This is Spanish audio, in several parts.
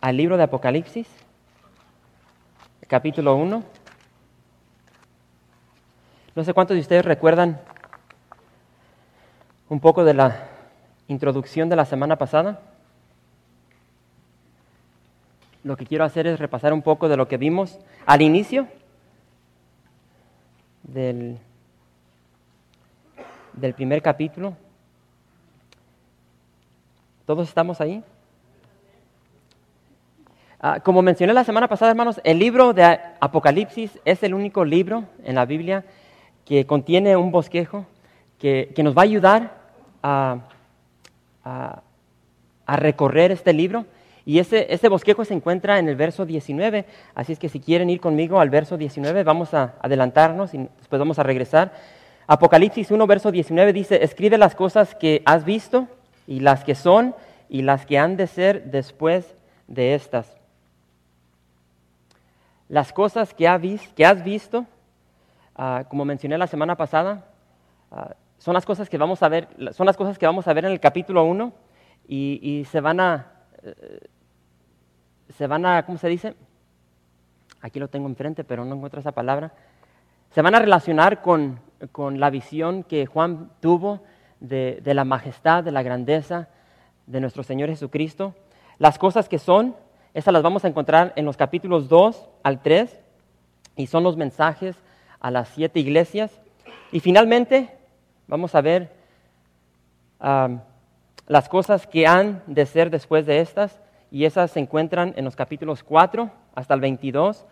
al libro de Apocalipsis, capítulo 1. No sé cuántos de ustedes recuerdan un poco de la introducción de la semana pasada. Lo que quiero hacer es repasar un poco de lo que vimos al inicio del, del primer capítulo. ¿Todos estamos ahí? Ah, como mencioné la semana pasada, hermanos, el libro de Apocalipsis es el único libro en la Biblia que contiene un bosquejo que, nos va a ayudar a, recorrer este libro. Y ese, ese, bosquejo se encuentra en el verso 19. Así es que si quieren ir conmigo al verso 19, vamos a adelantarnos y después vamos a regresar. Apocalipsis 1, verso 19 dice, escribe las cosas que has visto y las que son y las que han de ser después de estas las cosas que, has visto, ah, como mencioné la semana pasada, ah, son las cosas que vamos a ver, son las cosas que vamos a ver en el capítulo 1 y, se van a, eh, se van a, ¿cómo se dice? Aquí lo tengo enfrente, pero no encuentro esa palabra. Se van a relacionar con, la visión que Juan tuvo de, de la majestad, de la grandeza de nuestro Señor Jesucristo. Las cosas que son, esas las vamos a encontrar en los capítulos 2 al 3 y son los mensajes a las siete iglesias. Y finalmente vamos a ver las cosas que han de ser después de estas y esas se encuentran en los capítulos 4 hasta el 22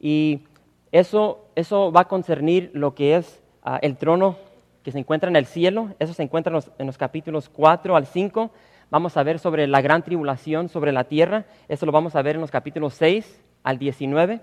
y eso, eso va a concernir lo que es ah, el trono que se encuentra en el cielo, eso se encuentra en los, en los capítulos 4 al 5 Vamos a ver sobre la gran tribulación sobre la tierra. Eso lo vamos a ver en los capítulos 6 al 19.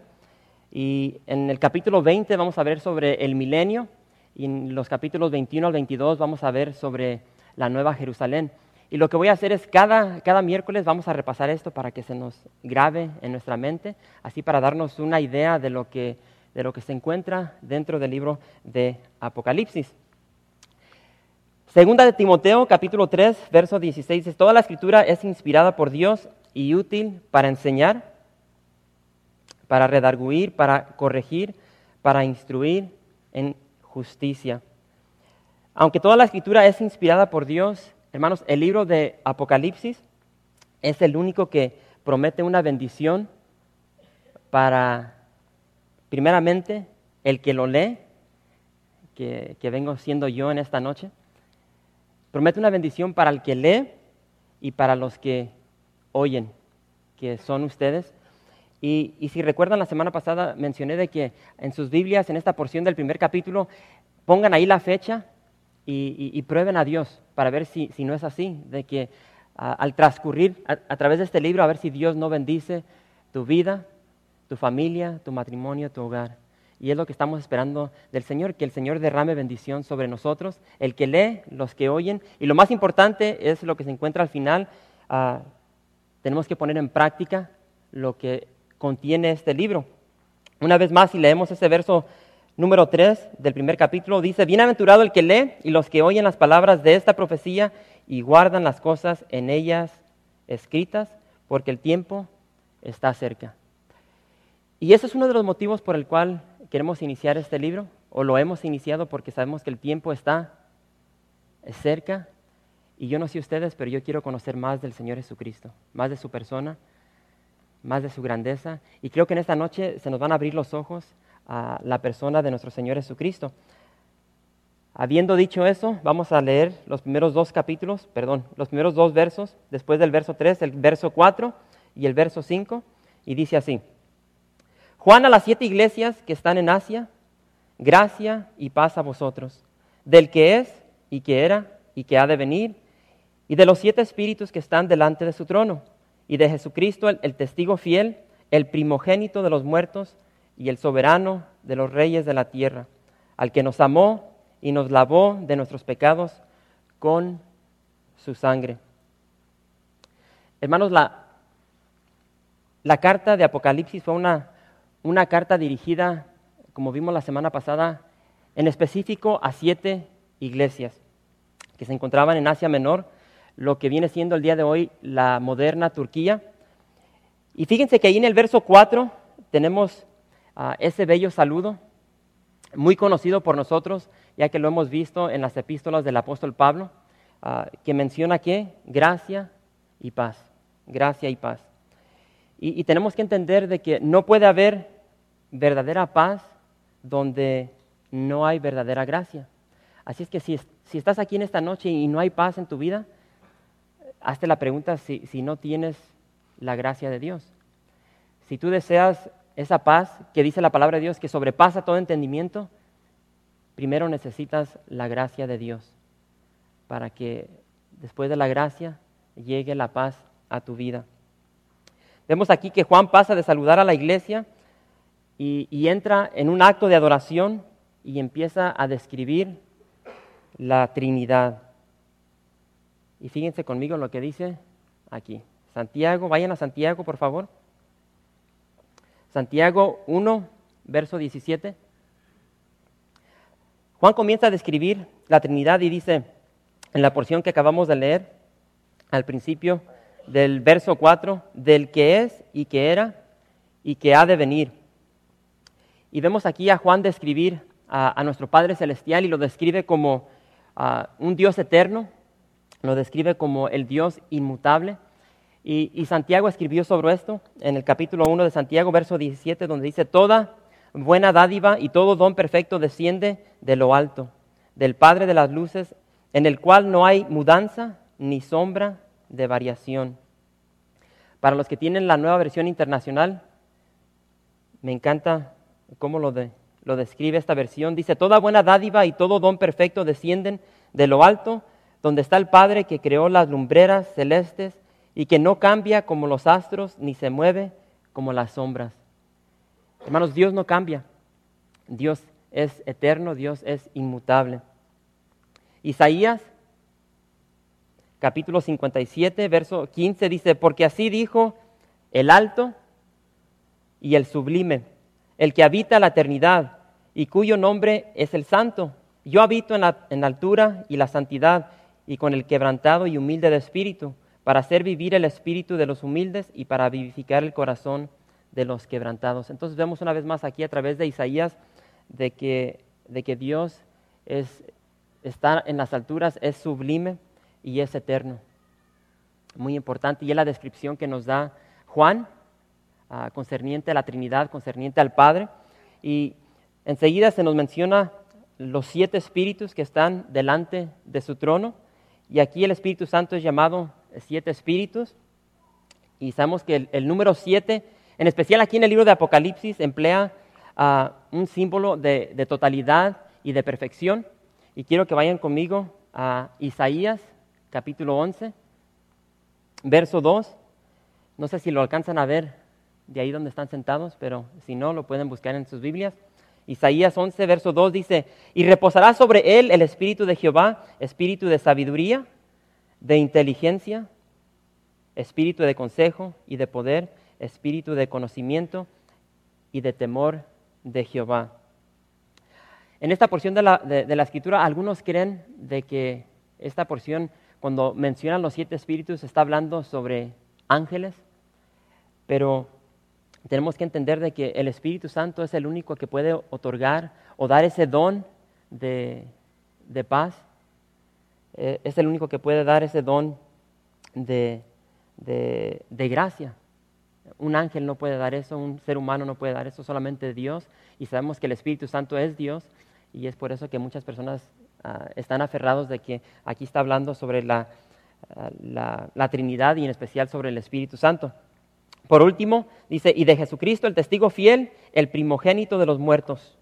Y en el capítulo 20 vamos a ver sobre el milenio. Y en los capítulos 21 al 22 vamos a ver sobre la nueva Jerusalén. Y lo que voy a hacer es cada, cada miércoles vamos a repasar esto para que se nos grabe en nuestra mente, así para darnos una idea de lo que, de lo que se encuentra dentro del libro de Apocalipsis. Segunda de Timoteo, capítulo 3, verso 16, dice, toda la escritura es inspirada por Dios y útil para enseñar, para redarguir, para corregir, para instruir en justicia. Aunque toda la escritura es inspirada por Dios, hermanos, el libro de Apocalipsis es el único que promete una bendición para, primeramente, el que lo lee, que, que vengo siendo yo en esta noche, Promete una bendición para el que lee y para los que oyen, que son ustedes. Y, si recuerdan, la semana pasada mencioné de que en sus Biblias, en esta porción del primer capítulo, pongan ahí la fecha y, prueben a Dios para ver si, no es así, de que al transcurrir a, través de este libro, a ver si Dios no bendice tu vida, tu familia, tu matrimonio, tu hogar. Y es lo que estamos esperando del Señor, que el Señor derrame bendición sobre nosotros, el que lee, los que oyen. Y lo más importante es lo que se encuentra al final. Ah, tenemos que poner en práctica lo que contiene este libro. Una vez más, si leemos ese verso número 3 del primer capítulo, dice, Bienaventurado el que lee y los que oyen las palabras de esta profecía y guardan las cosas en ellas escritas, porque el tiempo está cerca. Y ese es uno de los motivos por el cual queremos iniciar este libro, o lo hemos iniciado porque sabemos que el tiempo está cerca. Y yo no sé ustedes, pero yo quiero conocer más del Señor Jesucristo, más de su persona, más de su grandeza. Y creo que en esta noche se nos van a abrir los ojos a la persona de nuestro Señor Jesucristo. Habiendo dicho eso, vamos a leer los primeros dos capítulos, perdón, los primeros dos versos, después del verso 3, el verso 4 y el verso 5, y dice así. Juan a las siete iglesias que están en Asia, gracia y paz a vosotros, del que es y que era y que ha de venir, y de los siete espíritus que están delante de su trono, y de Jesucristo, el, testigo fiel, el primogénito de los muertos y el soberano de los reyes de la tierra, al que nos amó y nos lavó de nuestros pecados con su sangre. Hermanos, la, la carta de Apocalipsis fue una, una carta dirigida, como vimos la semana pasada, en específico a siete iglesias que se encontraban en Asia Menor, lo que viene siendo el día de hoy la moderna Turquía. Y fíjense que ahí en el verso 4 tenemos uh, ese bello saludo, muy conocido por nosotros, ya que lo hemos visto en las epístolas del apóstol Pablo, uh, que menciona que gracia y paz, gracia y paz. Y, tenemos que entender de que no puede haber verdadera paz donde no hay verdadera gracia. Así es que si, si, estás aquí en esta noche y no hay paz en tu vida, hazte la pregunta si, si no tienes la gracia de Dios. Si tú deseas esa paz que dice la palabra de Dios que sobrepasa todo entendimiento, primero necesitas la gracia de Dios para que después de la gracia llegue la paz a tu vida. Vemos aquí que Juan pasa de saludar a la iglesia y, entra en un acto de adoración y empieza a describir la Trinidad. Y fíjense conmigo lo que dice aquí. Santiago, vayan a Santiago, por favor. Santiago 1, verso 17. Juan comienza a describir la Trinidad y dice, en la porción que acabamos de leer, al principio del verso 4, del que es y que era y que ha de venir. Y vemos aquí a Juan describir a, a nuestro Padre Celestial y lo describe como uh, un Dios eterno, lo describe como el Dios inmutable. Y, y, Santiago escribió sobre esto en el capítulo 1 de Santiago, verso 17, donde dice, toda buena dádiva y todo don perfecto desciende de lo alto, del Padre de las luces, en el cual no hay mudanza ni sombra de variación. Para los que tienen la nueva versión internacional, me encanta cómo lo, de, lo describe esta versión. Dice, toda buena dádiva y todo don perfecto descienden de lo alto, donde está el Padre que creó las lumbreras celestes y que no cambia como los astros ni se mueve como las sombras. Hermanos, Dios no cambia. Dios es eterno, Dios es inmutable. Isaías capítulo 57, verso 15 dice, porque así dijo el alto y el sublime, el que habita la eternidad y cuyo nombre es el santo. Yo habito en la, en la altura y la santidad y con el quebrantado y humilde de espíritu, para hacer vivir el espíritu de los humildes y para vivificar el corazón de los quebrantados. Entonces vemos una vez más aquí a través de Isaías de que, de que Dios es, está en las alturas, es sublime y es eterno. Muy importante. Y es la descripción que nos da Juan uh, concerniente a la Trinidad, concerniente al Padre. Y enseguida se nos menciona los siete espíritus que están delante de su trono. Y aquí el Espíritu Santo es llamado siete espíritus. Y sabemos que el, número siete, en especial aquí en el libro de Apocalipsis, emplea uh, un símbolo de totalidad y de perfección. Y quiero que vayan conmigo a Isaías capítulo 11, verso 2. No sé si lo alcanzan a ver de ahí donde están sentados, pero si no, lo pueden buscar en sus Biblias. Isaías 11, verso 2 dice, y reposará sobre él el espíritu de Jehová, espíritu de sabiduría, de inteligencia, espíritu de consejo y de poder, espíritu de conocimiento y de temor de Jehová. En esta porción de la, de, la escritura, algunos creen de que esta porción cuando mencionan los siete espíritus está hablando sobre ángeles, pero tenemos que entender de que el Espíritu Santo es el único que puede otorgar o dar ese don de, de paz, eh, es el único que puede dar ese don de, de, de gracia. Un ángel no puede dar eso, un ser humano no puede dar eso, solamente Dios. Y sabemos que el Espíritu Santo es Dios y es por eso que muchas personas uh, están aferrados de que aquí está hablando sobre la, uh, la, la, Trinidad y en especial sobre el Espíritu Santo. Por último, dice, y de Jesucristo, el testigo fiel, el primogénito de los muertos.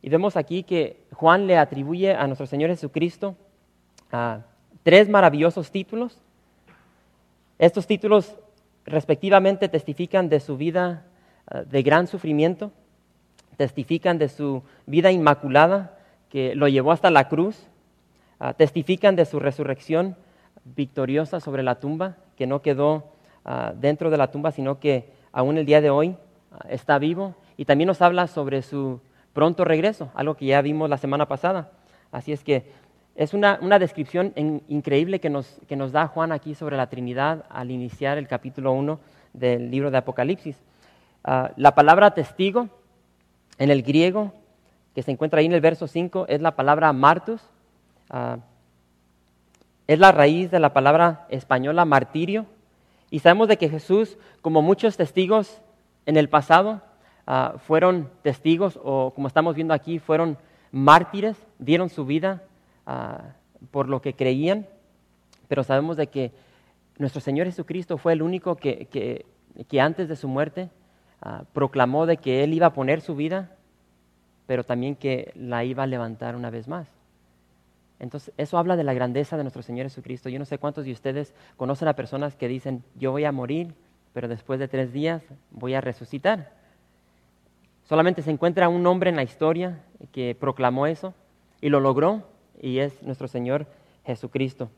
Y vemos aquí que Juan le atribuye a nuestro Señor Jesucristo uh, tres maravillosos títulos. Estos títulos respectivamente testifican de su vida ah, de gran sufrimiento, testifican de su vida inmaculada que lo llevó hasta la cruz, ah, testifican de su resurrección victoriosa sobre la tumba, que no quedó ah, dentro de la tumba, sino que aún el día de hoy está vivo, y también nos habla sobre su pronto regreso, algo que ya vimos la semana pasada. Así es que es una, descripción increíble que nos, da Juan aquí sobre la Trinidad al iniciar el capítulo 1 del libro de Apocalipsis. Ah, la palabra testigo en el griego, que se encuentra ahí en el verso 5, es la palabra martus. Ah, es la raíz de la palabra española martirio. Y sabemos de que Jesús, como muchos testigos en el pasado, ah, fueron testigos o como estamos viendo aquí, fueron mártires, dieron su vida Ah, por lo que creían, pero sabemos de que nuestro Señor Jesucristo fue el único que, que, antes de su muerte ah, proclamó de que Él iba a poner su vida, pero también que la iba a levantar una vez más. Entonces, eso habla de la grandeza de nuestro Señor Jesucristo. Yo no sé cuántos de ustedes conocen a personas que dicen, yo voy a morir, pero después de tres días voy a resucitar. Solamente se encuentra un hombre en la historia que proclamó eso y lo logró, y es nuestro Señor Jesucristo.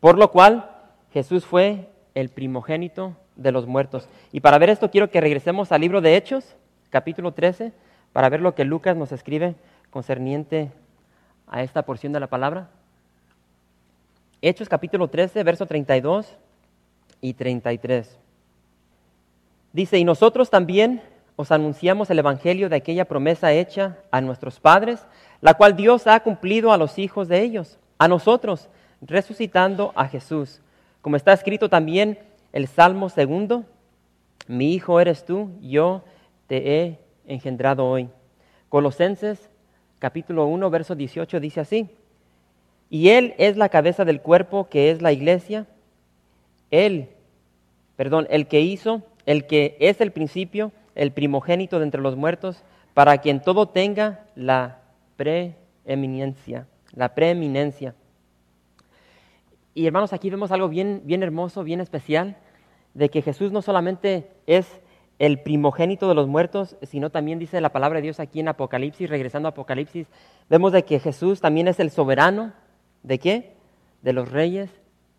Por lo cual Jesús fue el primogénito de los muertos. Y para ver esto quiero que regresemos al libro de Hechos, capítulo 13, para ver lo que Lucas nos escribe concerniente a esta porción de la palabra. Hechos capítulo 13, verso 32 y 33. Dice, y nosotros también os anunciamos el Evangelio de aquella promesa hecha a nuestros padres, la cual Dios ha cumplido a los hijos de ellos, a nosotros, resucitando a Jesús. Como está escrito también el Salmo segundo, mi hijo eres tú, yo te he engendrado hoy. Colosenses capítulo 1, verso 18 dice así, y Él es la cabeza del cuerpo que es la iglesia, Él, perdón, el que hizo, el que es el principio, el primogénito de entre los muertos, para quien todo tenga la preeminencia, la preeminencia. Y hermanos, aquí vemos algo bien, bien hermoso, bien especial, de que Jesús no solamente es el primogénito de los muertos, sino también dice la palabra de Dios aquí en Apocalipsis, regresando a Apocalipsis, vemos de que Jesús también es el soberano, ¿de qué? De los reyes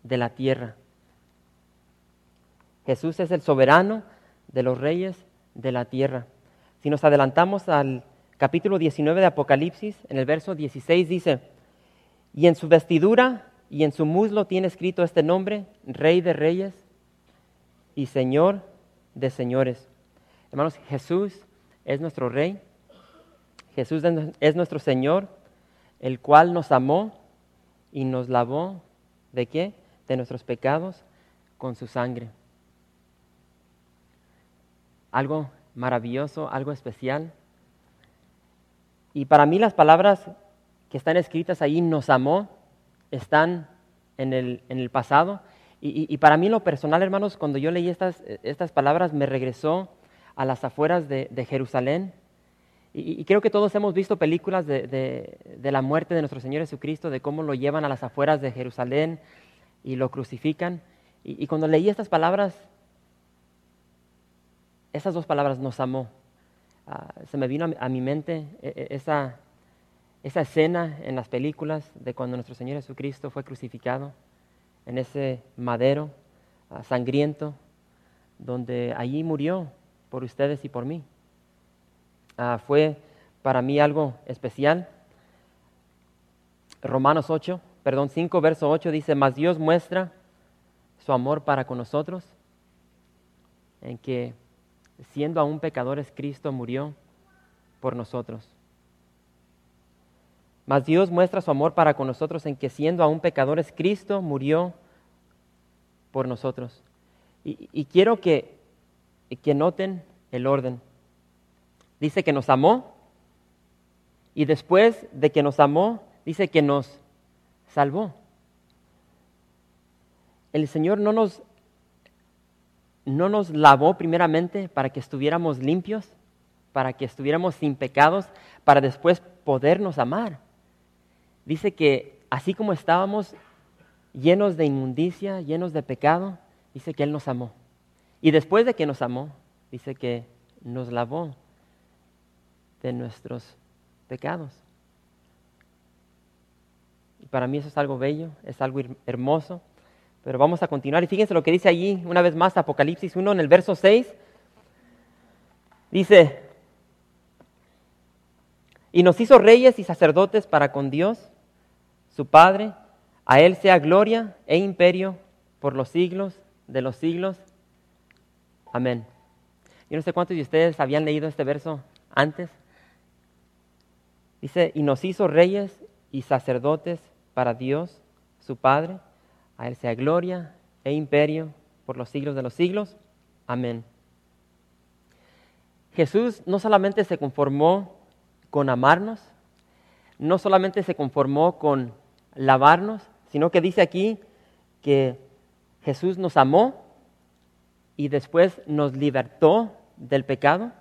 de la tierra. Jesús es el soberano de los reyes de la tierra. Si nos adelantamos al capítulo 19 de Apocalipsis, en el verso 16 dice, y en su vestidura y en su muslo tiene escrito este nombre, Rey de Reyes y Señor de Señores. Hermanos, Jesús es nuestro Rey, Jesús es nuestro Señor, el cual nos amó y nos lavó de qué? De nuestros pecados con su sangre. Algo maravilloso, algo especial. Y para mí las palabras que están escritas ahí, nos amó, están en el, en el pasado. Y, para mí lo personal, hermanos, cuando yo leí estas, estas palabras, me regresó a las afueras de, Jerusalén. Y, creo que todos hemos visto películas de, de, la muerte de nuestro Señor Jesucristo, de cómo lo llevan a las afueras de Jerusalén y lo crucifican. Y, cuando leí estas palabras, esas dos palabras, nos amó, Ah, se me vino a, mi mente e, e, esa, esa escena en las películas de cuando nuestro Señor Jesucristo fue crucificado en ese madero ah, sangriento, donde allí murió por ustedes y por mí. Ah, fue para mí algo especial. Romanos 8, perdón, 5, verso 8 dice, mas Dios muestra su amor para con nosotros en que siendo aún pecadores, Cristo murió por nosotros. Mas Dios muestra su amor para con nosotros en que siendo aún pecadores, Cristo murió por nosotros. Y, quiero que, que noten el orden. Dice que nos amó y después de que nos amó, dice que nos salvó. El Señor no nos no nos lavó primeramente para que estuviéramos limpios, para que estuviéramos sin pecados, para después podernos amar. Dice que así como estábamos llenos de inmundicia, llenos de pecado, dice que Él nos amó. Y después de que nos amó, dice que nos lavó de nuestros pecados. Y para mí eso es algo bello, es algo hermoso. Pero vamos a continuar y fíjense lo que dice allí una vez más Apocalipsis 1 en el verso 6. Dice, y nos hizo reyes y sacerdotes para con Dios, su Padre. A Él sea gloria e imperio por los siglos de los siglos. Amén. Yo no sé cuántos de ustedes habían leído este verso antes. Dice, y nos hizo reyes y sacerdotes para Dios, su Padre. A Él sea gloria e imperio por los siglos de los siglos. Amén. Jesús no solamente se conformó con amarnos, no solamente se conformó con lavarnos, sino que dice aquí que Jesús nos amó y después nos libertó del pecado.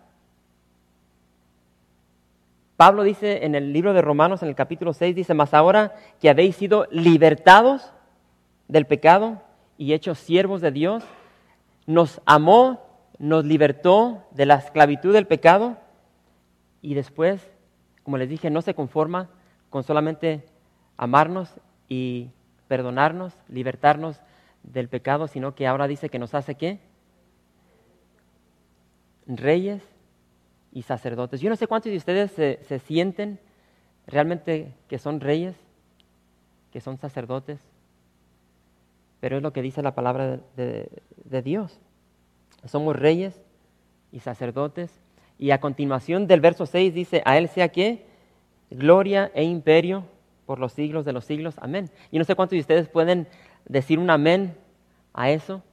Pablo dice en el libro de Romanos, en el capítulo 6, dice, mas ahora que habéis sido libertados del pecado y hechos siervos de Dios, nos amó, nos libertó de la esclavitud del pecado y después como les dije, no se conforma con solamente amarnos y perdonarnos, libertarnos del pecado, sino que ahora dice que nos hace qué? Reyes y sacerdotes. Yo no sé cuántos de ustedes se, sienten realmente que son reyes, que son sacerdotes, pero es lo que dice la palabra de, Dios. Somos reyes y sacerdotes y a continuación del verso 6 dice, a Él sea que gloria e imperio por los siglos de los siglos. Amén. Y no sé cuántos de ustedes pueden decir un amén a eso,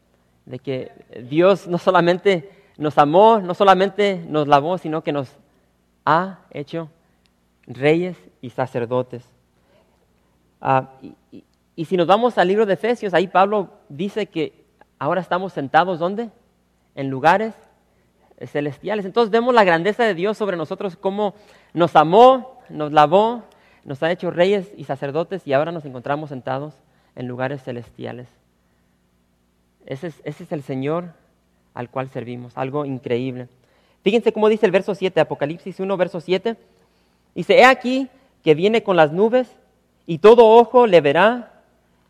de que Dios no solamente nos amó, no solamente nos lavó, sino que nos ha hecho reyes y sacerdotes. Ah, y, y, si nos vamos al libro de Efesios, ahí Pablo dice que ahora estamos sentados ¿dónde? En lugares celestiales. Entonces vemos la grandeza de Dios sobre nosotros, cómo nos amó, nos lavó, nos ha hecho reyes y sacerdotes y ahora nos encontramos sentados en lugares celestiales. Ese es, el Señor al cual servimos, algo increíble. Fíjense cómo dice el verso 7, Apocalipsis 1, verso 7. Dice, he aquí que viene con las nubes y todo ojo le verá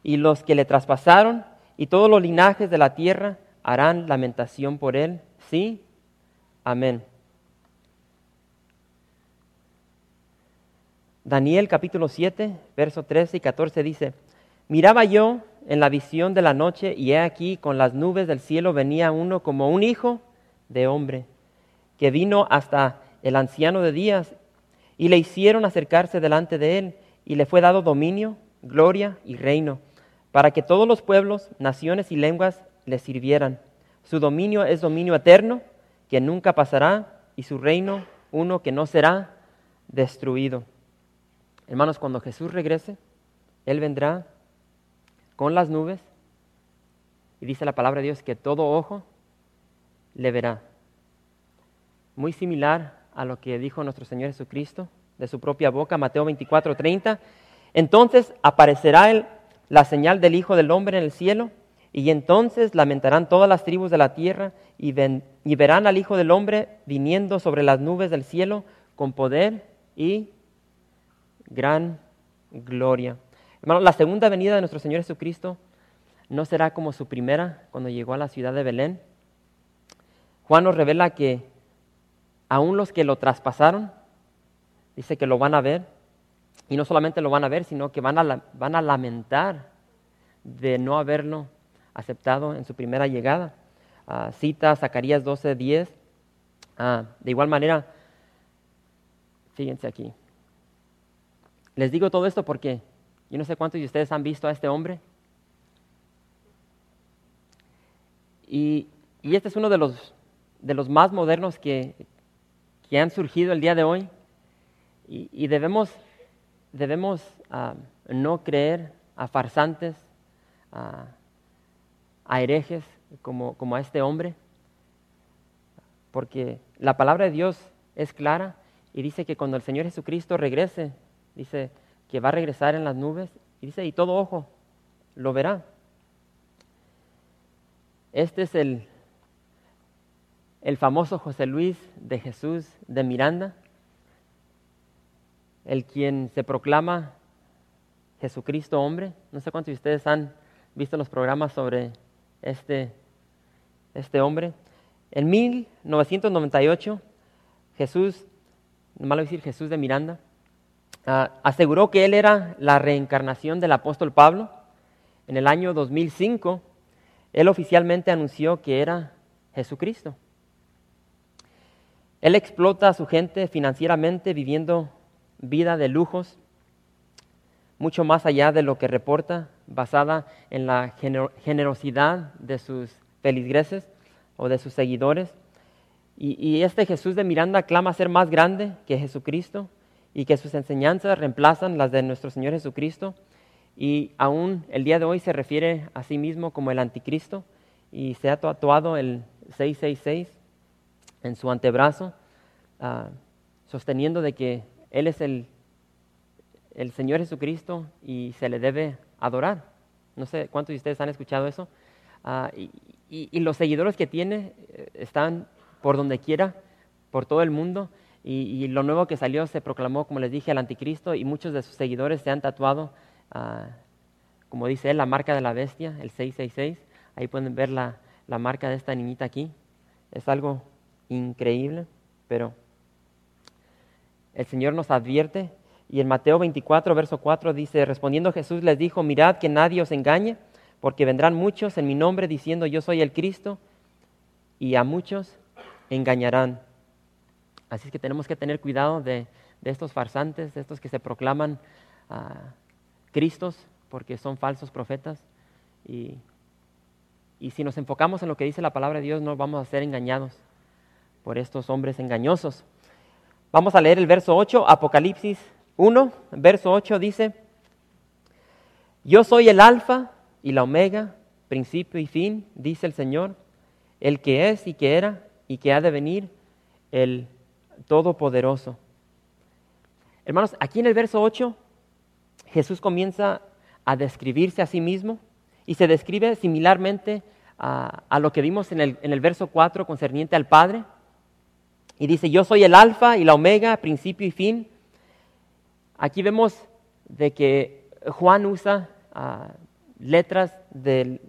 y los que le traspasaron y todos los linajes de la tierra harán lamentación por él. Sí, Amén. Daniel capítulo 7, verso 13 y 14 dice, miraba yo en la visión de la noche y he aquí con las nubes del cielo venía uno como un hijo de hombre, que vino hasta el anciano de días y le hicieron acercarse delante de él y le fue dado dominio, gloria y reino, para que todos los pueblos, naciones y lenguas le sirvieran. Su dominio es dominio eterno que nunca pasará y su reino uno que no será destruido. Hermanos, cuando Jesús regrese, Él vendrá con las nubes y dice la palabra de Dios que todo ojo le verá. Muy similar a lo que dijo nuestro Señor Jesucristo de su propia boca, Mateo 24, 30. Entonces aparecerá la señal del Hijo del Hombre en el cielo y entonces lamentarán todas las tribus de la tierra y, verán al Hijo del Hombre viniendo sobre las nubes del cielo con poder y gran gloria. Hermano, la segunda venida de nuestro Señor Jesucristo no será como su primera cuando llegó a la ciudad de Belén. Juan nos revela que aún los que lo traspasaron, dice que lo van a ver, y no solamente lo van a ver, sino que van a, van a lamentar de no haberlo aceptado en su primera llegada. Ah, cita Zacarías 12, 10. Ah, de igual manera, fíjense aquí. Les digo todo esto porque yo no sé cuántos de ustedes han visto a este hombre. Y, este es uno de los, de los más modernos que, que, han surgido el día de hoy. Y, debemos, debemos ah, no creer a farsantes, a herejes como, como a este hombre, porque la palabra de Dios es clara y dice que cuando el Señor Jesucristo regrese, dice que va a regresar en las nubes y dice, y todo ojo lo verá. Este es el, el famoso José Luis de Jesús de Miranda, el quien se proclama Jesucristo hombre. No sé cuántos de ustedes han visto los programas sobre este, este hombre. En 1998, Jesús, malo decir Jesús de Miranda, ah, aseguró que él era la reencarnación del apóstol Pablo. En el año 2005, él oficialmente anunció que era Jesucristo. Él explota a su gente financieramente viviendo vida de lujos, mucho más allá de lo que reporta, basada en la generosidad de sus feligreses o de sus seguidores. Y, este Jesús de Miranda clama ser más grande que Jesucristo y que sus enseñanzas reemplazan las de nuestro Señor Jesucristo. Y aún el día de hoy se refiere a sí mismo como el anticristo y se ha tatuado el 666 en su antebrazo, ah, sosteniendo de que Él es el, el Señor Jesucristo y se le debe adorar. No sé cuántos de ustedes han escuchado eso. Ah, y, y, los seguidores que tiene eh, están por donde quiera, por todo el mundo. Y, lo nuevo que salió se proclamó, como les dije, al anticristo y muchos de sus seguidores se han tatuado, ah, como dice él, la marca de la bestia, el 666. Ahí pueden ver la, la marca de esta niñita aquí. Es algo increíble, pero el Señor nos advierte y en Mateo 24, verso 4 dice, respondiendo Jesús les dijo, mirad que nadie os engañe porque vendrán muchos en mi nombre diciendo yo soy el Cristo, y a muchos engañarán. Así es que tenemos que tener cuidado de, estos farsantes, de estos que se proclaman uh, Cristos, porque son falsos profetas. Y, y si nos enfocamos en lo que dice la palabra de Dios, no vamos a ser engañados por estos hombres engañosos. Vamos a leer el verso 8, Apocalipsis 1, verso 8 dice, yo soy el alfa y la omega, principio y fin, dice el Señor, el que es y que era y que ha de venir, el Todopoderoso. Hermanos, aquí en el verso 8, Jesús comienza a describirse a sí mismo y se describe similarmente a, lo que vimos en el, en el verso 4 concerniente al Padre. Y dice, yo soy el alfa y la omega, principio y fin. Aquí vemos de que Juan usa uh, letras del,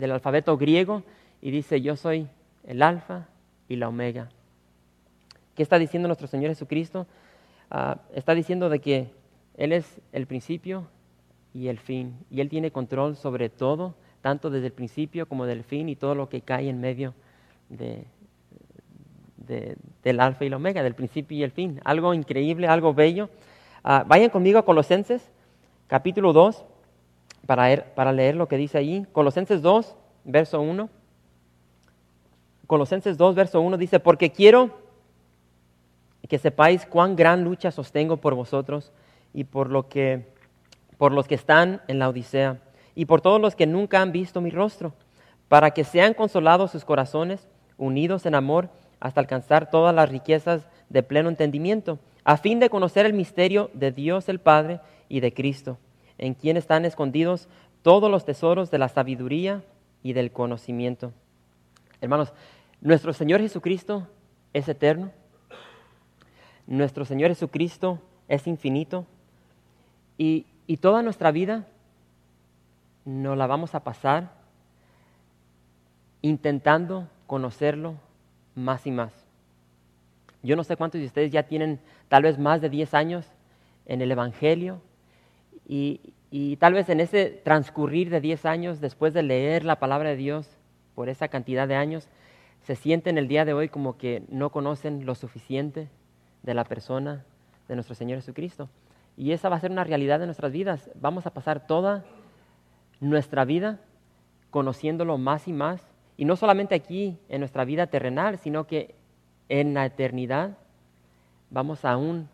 alfabeto griego y dice, yo soy el alfa y la omega. ¿Qué está diciendo nuestro Señor Jesucristo? Ah, está diciendo de que Él es el principio y el fin, y Él tiene control sobre todo, tanto desde el principio como del fin y todo lo que cae en medio de, del alfa y la omega, del principio y el fin. Algo increíble, algo bello. Ah, vayan conmigo a Colosenses, capítulo 2 para leer, lo que dice ahí. Colosenses 2, verso 1. Colosenses 2, verso 1 dice, porque quiero que sepáis cuán gran lucha sostengo por vosotros y por, lo que, por los que están en la Odisea y por todos los que nunca han visto mi rostro, para que sean consolados sus corazones, unidos en amor, hasta alcanzar todas las riquezas de pleno entendimiento, a fin de conocer el misterio de Dios el Padre y de Cristo en quien están escondidos todos los tesoros de la sabiduría y del conocimiento. Hermanos, nuestro Señor Jesucristo es eterno, nuestro Señor Jesucristo es infinito y, y toda nuestra vida nos la vamos a pasar intentando conocerlo más y más. Yo no sé cuántos de ustedes ya tienen tal vez más de 10 años en el Evangelio y, tal vez en ese transcurrir de 10 años, después de leer la palabra de Dios por esa cantidad de años, se sienten el día de hoy como que no conocen lo suficiente de la persona de nuestro Señor Jesucristo. Y esa va a ser una realidad de nuestras vidas. Vamos a pasar toda nuestra vida conociéndolo más y más. Y no solamente aquí en nuestra vida terrenal, sino que en la eternidad vamos aún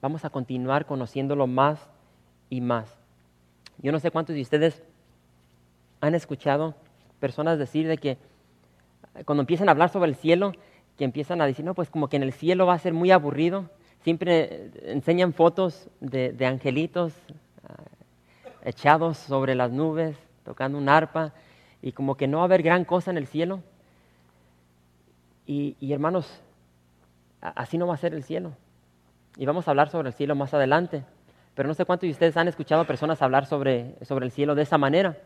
vamos a continuar conociéndolo más y más. Yo no sé cuántos de ustedes han escuchado personas decir de que cuando empiezan a hablar sobre el cielo, que empiezan a decir, no, pues como que en el cielo va a ser muy aburrido. Siempre enseñan fotos de, angelitos ah, echados sobre las nubes, tocando un arpa, y como que no va a haber gran cosa en el cielo. Y, hermanos, así no va a ser el cielo. Y vamos a hablar sobre el cielo más adelante. Pero no sé cuántos de ustedes han escuchado personas hablar sobre, sobre el cielo de esa manera.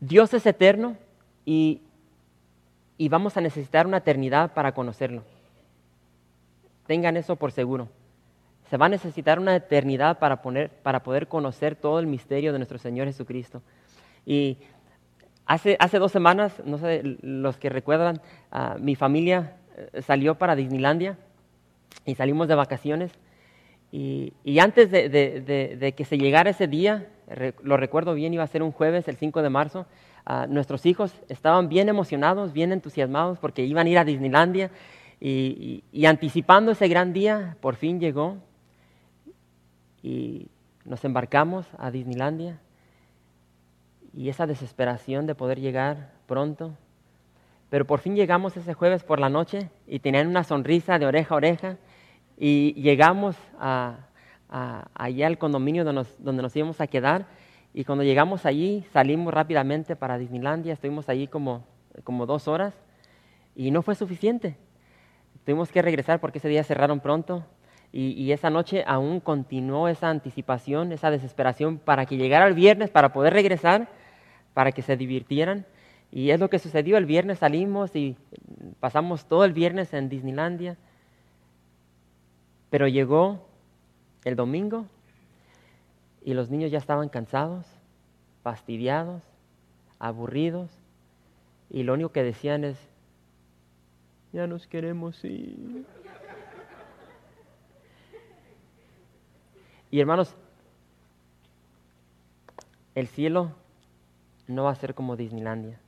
Dios es eterno y, y vamos a necesitar una eternidad para conocerlo. Tengan eso por seguro. Se va a necesitar una eternidad para, poner, para poder conocer todo el misterio de nuestro Señor Jesucristo. Y hace, hace dos semanas, no sé, los que recuerdan, uh, mi familia eh, salió para Disneylandia y salimos de vacaciones. Y, y antes de, de, de, que se llegara ese día, lo recuerdo bien, iba a ser un jueves, el 5 de marzo, uh, nuestros hijos estaban bien emocionados, bien entusiasmados porque iban a ir a Disneylandia y, y anticipando ese gran día, por fin llegó y nos embarcamos a Disneylandia y esa desesperación de poder llegar pronto. Pero por fin llegamos ese jueves por la noche y tenían una sonrisa de oreja a oreja y llegamos a, allá al condominio donde nos, donde nos íbamos a quedar. Y cuando llegamos allí salimos rápidamente para Disneylandia, estuvimos allí como, como dos horas y no fue suficiente. Tuvimos que regresar porque ese día cerraron pronto. Y, y, esa noche aún continuó esa anticipación, esa desesperación para que llegara el viernes, para poder regresar, para que se divirtieran. Y es lo que sucedió. El viernes salimos y pasamos todo el viernes en Disneylandia. Pero llegó el domingo y los niños ya estaban cansados, fastidiados, aburridos. Y lo único que decían es, ya nos queremos ir. Y hermanos, el cielo no va a ser como Disneylandia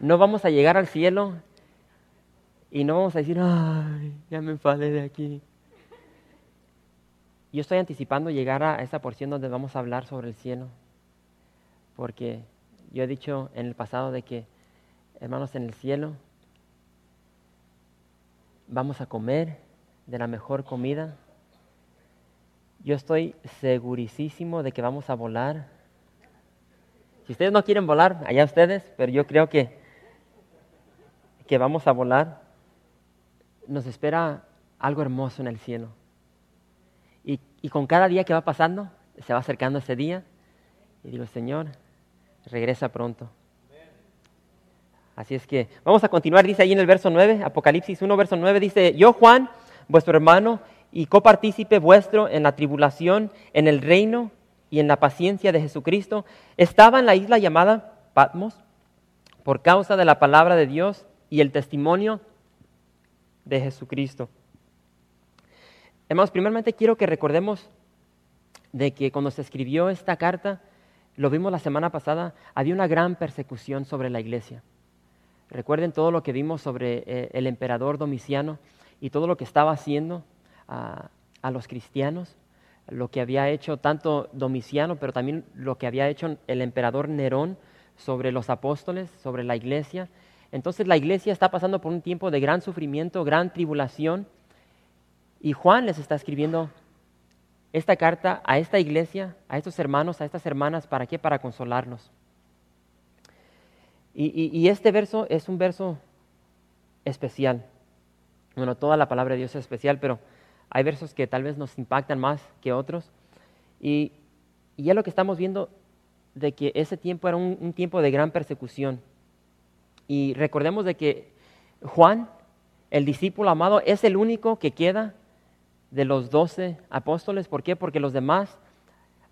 no vamos a llegar al cielo y no vamos a decir, ay, ya me enfadé de aquí. Yo estoy anticipando llegar a esa porción donde vamos a hablar sobre el cielo, porque yo he dicho en el pasado de que, hermanos, en el cielo vamos a comer de la mejor comida. Yo estoy segurísimo de que vamos a volar. Si ustedes no quieren volar, allá ustedes, pero yo creo que que vamos a volar, nos espera algo hermoso en el cielo. Y, y, con cada día que va pasando, se va acercando ese día, y digo, Señor, regresa pronto. Así es que vamos a continuar, dice ahí en el verso 9, Apocalipsis 1, verso 9, dice, yo Juan, vuestro hermano, y copartícipe vuestro en la tribulación, en el reino y en la paciencia de Jesucristo, estaba en la isla llamada Patmos por causa de la palabra de Dios y el testimonio de Jesucristo. Hermanos, primeramente quiero que recordemos de que cuando se escribió esta carta, lo vimos la semana pasada, había una gran persecución sobre la iglesia. Recuerden todo lo que vimos sobre eh, el emperador Domiciano y todo lo que estaba haciendo a, a los cristianos, lo que había hecho tanto Domiciano, pero también lo que había hecho el emperador Nerón sobre los apóstoles, sobre la iglesia entonces la iglesia está pasando por un tiempo de gran sufrimiento, gran tribulación. Y Juan les está escribiendo esta carta a esta iglesia, a estos hermanos, a estas hermanas, ¿para qué? Para consolarnos. Y, y, este verso es un verso especial. Bueno, toda la palabra de Dios es especial, pero hay versos que tal vez nos impactan más que otros. Y, y ya lo que estamos viendo de que ese tiempo era un, tiempo de gran persecución. Y recordemos de que Juan, el discípulo amado, es el único que queda de los doce apóstoles. ¿Por qué? Porque los demás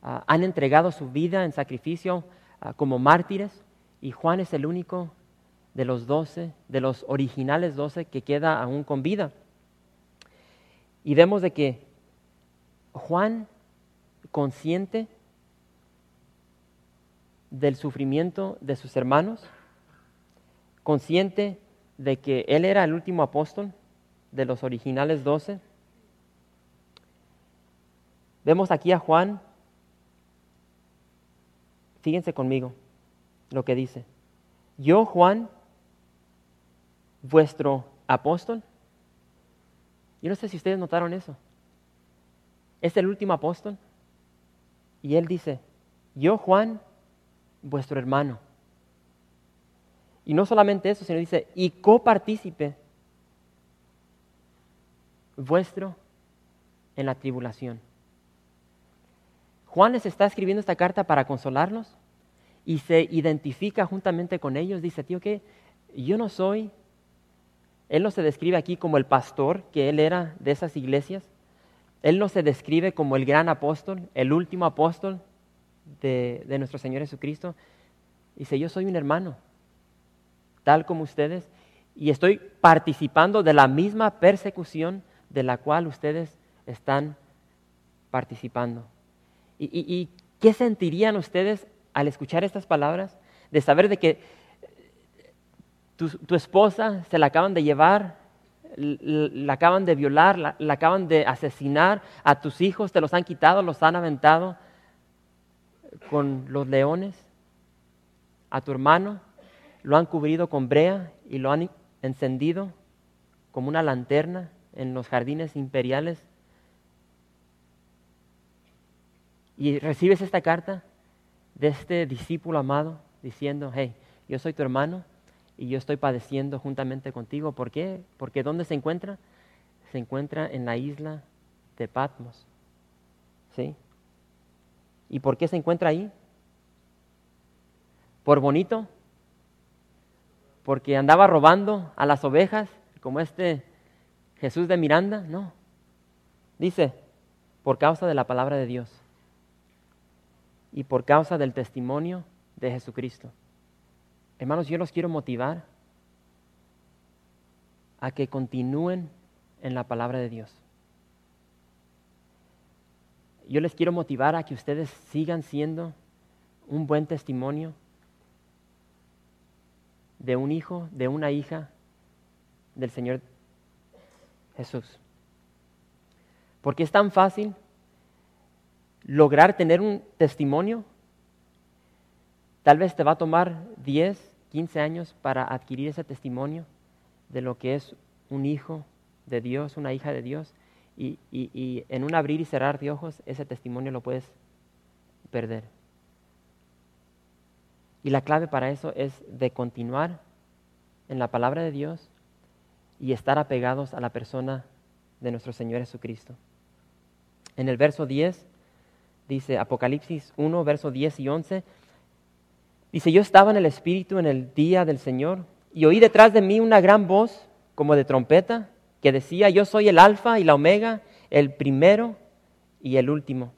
uh, han entregado su vida en sacrificio uh, como mártires y Juan es el único de los doce, de los originales doce que queda aún con vida. Y vemos de que Juan, consciente del sufrimiento de sus hermanos, consciente de que él era el último apóstol de los originales doce. Vemos aquí a Juan, fíjense conmigo lo que dice. Yo, Juan, vuestro apóstol. Yo no sé si ustedes notaron eso. Es el último apóstol. Y él dice, yo, Juan, vuestro hermano Y no solamente eso, sino dice, y copartícipe vuestro en la tribulación. Juan les está escribiendo esta carta para consolarlos y se identifica juntamente con ellos. Dice, tío, que yo no soy, él no se describe aquí como el pastor que él era de esas iglesias. Él no se describe como el gran apóstol, el último apóstol de, de nuestro Señor Jesucristo. Dice, yo soy un hermano, tal como ustedes, y estoy participando de la misma persecución de la cual ustedes están participando. ¿Y, qué sentirían ustedes al escuchar estas palabras? De saber de que tu, esposa se la acaban de llevar, la acaban de violar, la, acaban de asesinar, a tus hijos te los han quitado, los han aventado con los leones, a tu hermano lo han cubrido con brea y lo han encendido como una lanterna en los jardines imperiales. Y recibes esta carta de este discípulo amado diciendo, hey, yo soy tu hermano y yo estoy padeciendo juntamente contigo. ¿Por qué? Porque ¿dónde se encuentra? Se encuentra en la isla de Patmos. ¿Sí? ¿Y por qué se encuentra ahí? ¿Por bonito? ¿Porque andaba robando a las ovejas como este Jesús de Miranda? No. Dice, por causa de la palabra de Dios y por causa del testimonio de Jesucristo. Hermanos, yo los quiero motivar a que continúen en la palabra de Dios. Yo les quiero motivar a que ustedes sigan siendo un buen testimonio de un hijo, de una hija del Señor Jesús. Porque es tan fácil lograr tener un testimonio, tal vez te va a tomar 10, 15 años para adquirir ese testimonio de lo que es un hijo de Dios, una hija de Dios, y, en un abrir y cerrar de ojos ese testimonio lo puedes perder. Y la clave para eso es de continuar en la palabra de Dios y estar apegados a la persona de nuestro Señor Jesucristo. En el verso 10 dice Apocalipsis 1, verso 10 y 11. Dice, yo estaba en el Espíritu en el día del Señor y oí detrás de mí una gran voz como de trompeta que decía, yo soy el alfa y la omega, el primero y el último.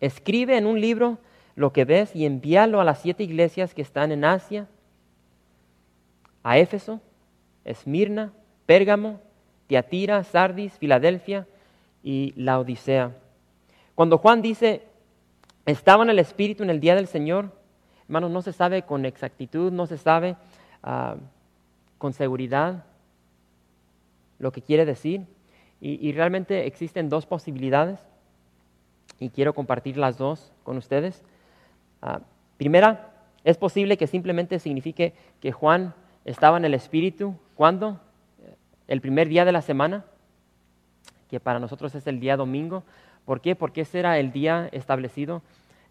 Escribe en un libro lo que ves y envíalo a las siete iglesias que están en Asia, a Éfeso, Esmirna, Pérgamo, Tiatira, Sardis, Filadelfia y la Odisea. Cuando Juan dice, estaba en el Espíritu en el día del Señor, hermanos, no se sabe con exactitud, no se sabe ah, con seguridad lo que quiere decir. Y, realmente existen dos posibilidades y quiero compartir las dos con ustedes. Ah, primera, es posible que simplemente signifique que Juan estaba en el Espíritu. ¿Cuándo? El primer día de la semana, que para nosotros es el día domingo. ¿Por qué? Porque ese era el día establecido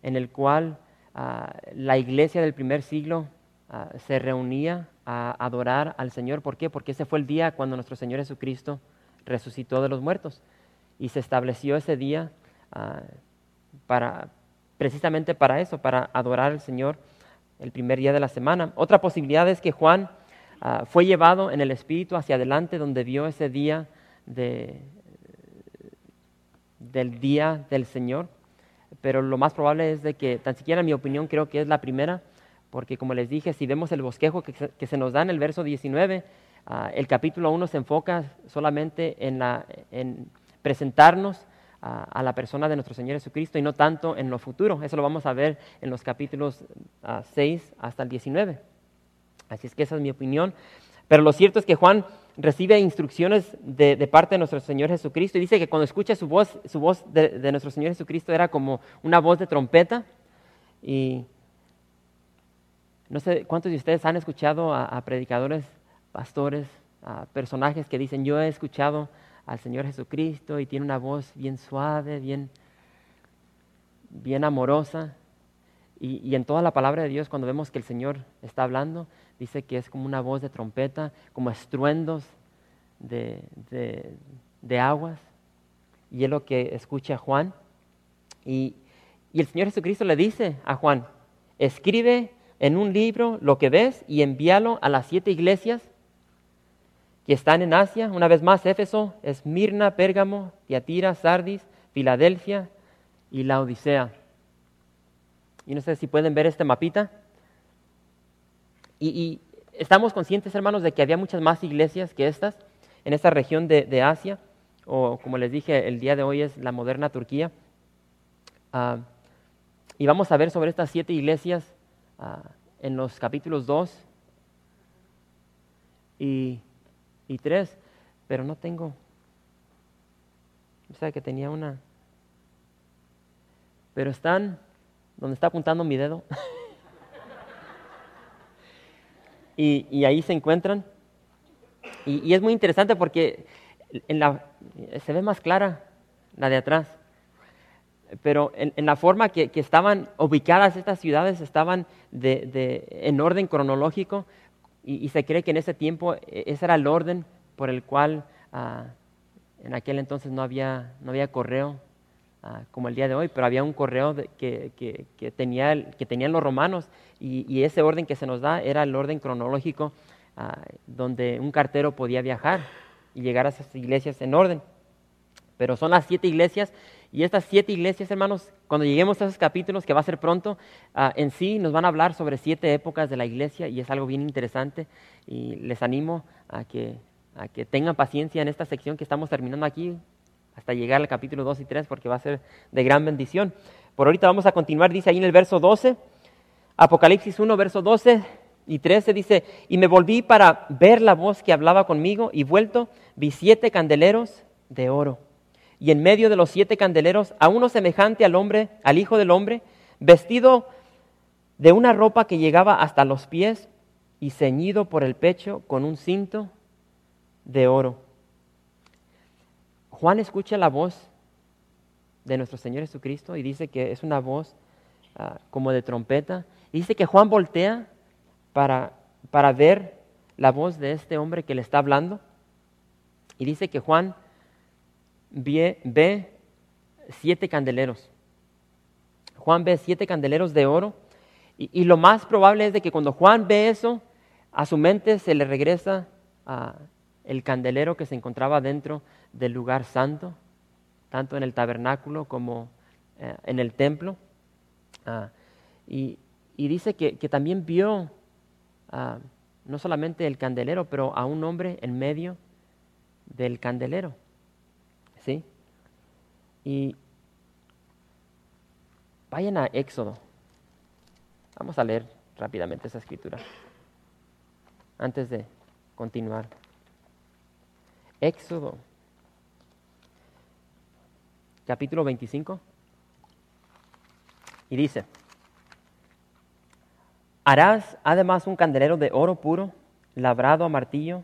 en el cual ah, la iglesia del primer siglo ah, se reunía a adorar al Señor. ¿Por qué? Porque ese fue el día cuando nuestro Señor Jesucristo resucitó de los muertos y se estableció ese día ah, para, precisamente para eso, para adorar al Señor el primer día de la semana. Otra posibilidad es que Juan fue llevado en el Espíritu hacia adelante donde vio ese día de, del día del Señor, pero lo más probable es de que, tan siquiera en mi opinión, creo que es la primera, porque como les dije, si vemos el bosquejo que se, nos da en el verso 19, ah, el capítulo 1 se enfoca solamente en, la, en presentarnos a la persona de nuestro Señor Jesucristo y no tanto en lo futuro. Eso lo vamos a ver en los capítulos 6 ah, hasta el 19. Así es que esa es mi opinión. Pero lo cierto es que Juan recibe instrucciones de, parte de nuestro Señor Jesucristo y dice que cuando escucha su voz, su voz de, nuestro Señor Jesucristo era como una voz de trompeta. Y no sé cuántos de ustedes han escuchado a, predicadores, pastores, a personajes que dicen, yo he escuchado al Señor Jesucristo y tiene una voz bien suave, bien, bien amorosa. Y, en toda la palabra de Dios, cuando vemos que el Señor está hablando, dice que es como una voz de trompeta, como estruendos de, de, aguas. Y es lo que escucha Juan. Y, y el Señor Jesucristo le dice a Juan, escribe en un libro lo que ves y envíalo a las siete iglesias que están en Asia. Una vez más, Éfeso, Esmirna, Pérgamo, Tiatira, Sardis, Filadelfia y la Y no sé si pueden ver este mapita. Y, estamos conscientes, hermanos, de que había muchas más iglesias que estas en esta región de, Asia, o como les dije, el día de hoy es la moderna Turquía. Ah, y vamos a ver sobre estas siete iglesias ah, en los capítulos 2 y, y 3, pero no tengo. O sea que tenía una. Pero están donde está apuntando mi dedo. y, ahí se encuentran. Y, es muy interesante porque en la, se ve más clara la de atrás. Pero en, la forma que, estaban ubicadas estas ciudades, estaban de, en orden cronológico y, se cree que en ese tiempo e, ese era el orden por el cual ah, en aquel entonces no había, no había correo Ah, como el día de hoy, pero había un correo que, que, tenía, que tenían los romanos y, ese orden que se nos da era el orden cronológico ah, donde un cartero podía viajar y llegar a esas iglesias en orden. Pero son las siete iglesias y estas siete iglesias, hermanos, cuando lleguemos a esos capítulos, que va a ser pronto, ah, en sí nos van a hablar sobre siete épocas de la iglesia y es algo bien interesante y les animo a que, a que tengan paciencia en esta sección que estamos terminando aquí hasta llegar al capítulo 2 y 3 porque va a ser de gran bendición. Por ahorita vamos a continuar, dice ahí en el verso 12, Apocalipsis 1, verso 12 y 13 dice, y me volví para ver la voz que hablaba conmigo y vuelto vi siete candeleros de oro. Y en medio de los siete candeleros a uno semejante al hombre, al Hijo del Hombre, vestido de una ropa que llegaba hasta los pies y ceñido por el pecho con un cinto de oro. Juan escucha la voz de nuestro Señor Jesucristo y dice que es una voz ah, como de trompeta. Dice que Juan voltea para, para ver la voz de este hombre que le está hablando. Y dice que Juan ve, ve siete candeleros. Juan ve siete candeleros de oro. Y, lo más probable es de que cuando Juan ve eso, a su mente se le regresa a el candelero que se encontraba dentro del lugar santo, tanto en el tabernáculo como eh, en el templo. Ah, y, dice que, también vio ah, no solamente el candelero, pero a un hombre en medio del candelero. ¿Sí? Y vayan a Éxodo. Vamos a leer rápidamente esa escritura antes de continuar. Éxodo, capítulo 25. Y dice, harás además un candelero de oro puro, labrado a martillo,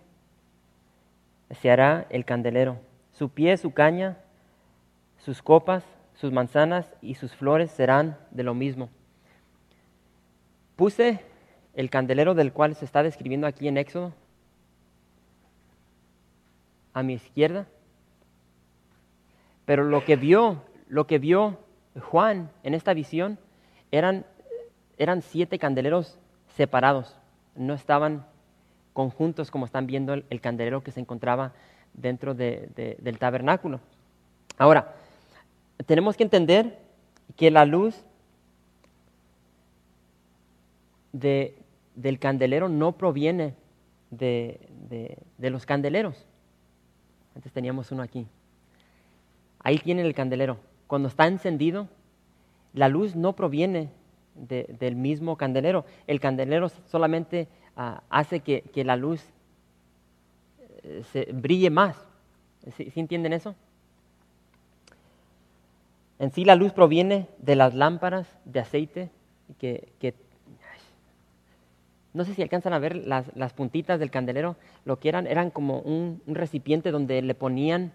se hará el candelero, su pie, su caña, sus copas, sus manzanas y sus flores serán de lo mismo. Puse el candelero del cual se está describiendo aquí en Éxodo a mi izquierda. Pero lo que vio, lo que vio Juan en esta visión eran, eran siete candeleros separados, no estaban conjuntos como están viendo el, candelero que se encontraba dentro del tabernáculo. Ahora, tenemos que entender que la luz del candelero no proviene de los candeleros. Antes teníamos uno aquí. Ahí tienen el candelero. Cuando está encendido, la luz no proviene del mismo candelero. El candelero solamente ah, hace que, la luz eh, se brille más. ¿Sí, entienden eso? En sí la luz proviene de las lámparas de aceite que, que no sé si alcanzan a ver las, puntitas del candelero, lo que eran, eran como un, recipiente donde le ponían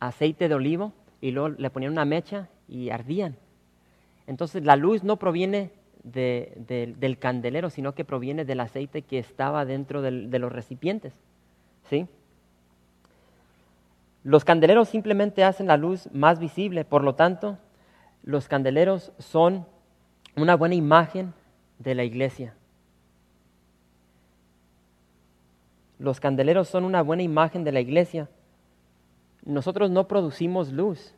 aceite de olivo y luego le ponían una mecha y ardían. Entonces la luz no proviene del candelero, sino que proviene del aceite que estaba dentro de los recipientes. ¿sí? Los candeleros simplemente hacen la luz más visible, por lo tanto, los candeleros son una buena imagen de la iglesia. Los candeleros son una buena imagen de la iglesia. Nosotros no producimos luz,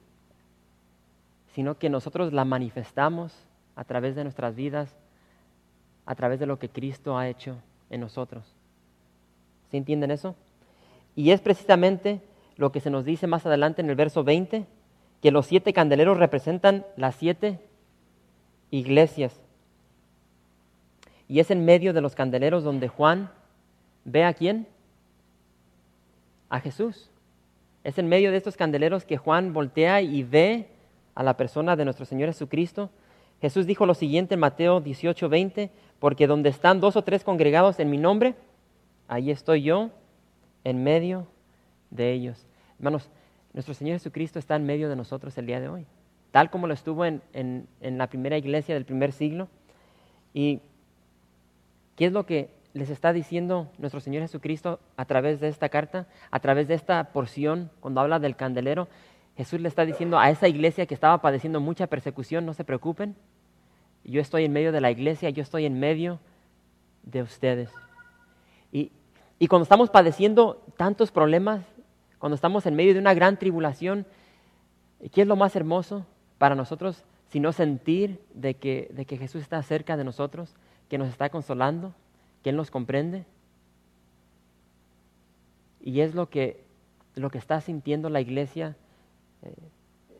sino que nosotros la manifestamos a través de nuestras vidas, a través de lo que Cristo ha hecho en nosotros. ¿Se entienden eso? Y es precisamente lo que se nos dice más adelante en el verso 20, que los siete candeleros representan las siete iglesias. Y es en medio de los candeleros donde Juan ve a quién? A Jesús. Es en medio de estos candeleros que Juan voltea y ve a la persona de nuestro Señor Jesucristo. Jesús dijo lo siguiente en Mateo 18, 20, porque donde están dos o tres congregados en mi nombre, ahí estoy yo en medio de ellos. Hermanos, nuestro Señor Jesucristo está en medio de nosotros el día de hoy, tal como lo estuvo en, en, en la primera iglesia del primer siglo. ¿Y qué es lo que les está diciendo nuestro Señor Jesucristo a través de esta carta, a través de esta porción, cuando habla del candelero? Jesús le está diciendo a esa iglesia que estaba padeciendo mucha persecución, no se preocupen, yo estoy en medio de la iglesia, yo estoy en medio de ustedes. Y, cuando estamos padeciendo tantos problemas, cuando estamos en medio de una gran tribulación, ¿qué es lo más hermoso para nosotros sino sentir de de que Jesús está cerca de nosotros, que nos está consolando, que Él nos comprende? Y es lo que, lo que está sintiendo la iglesia eh,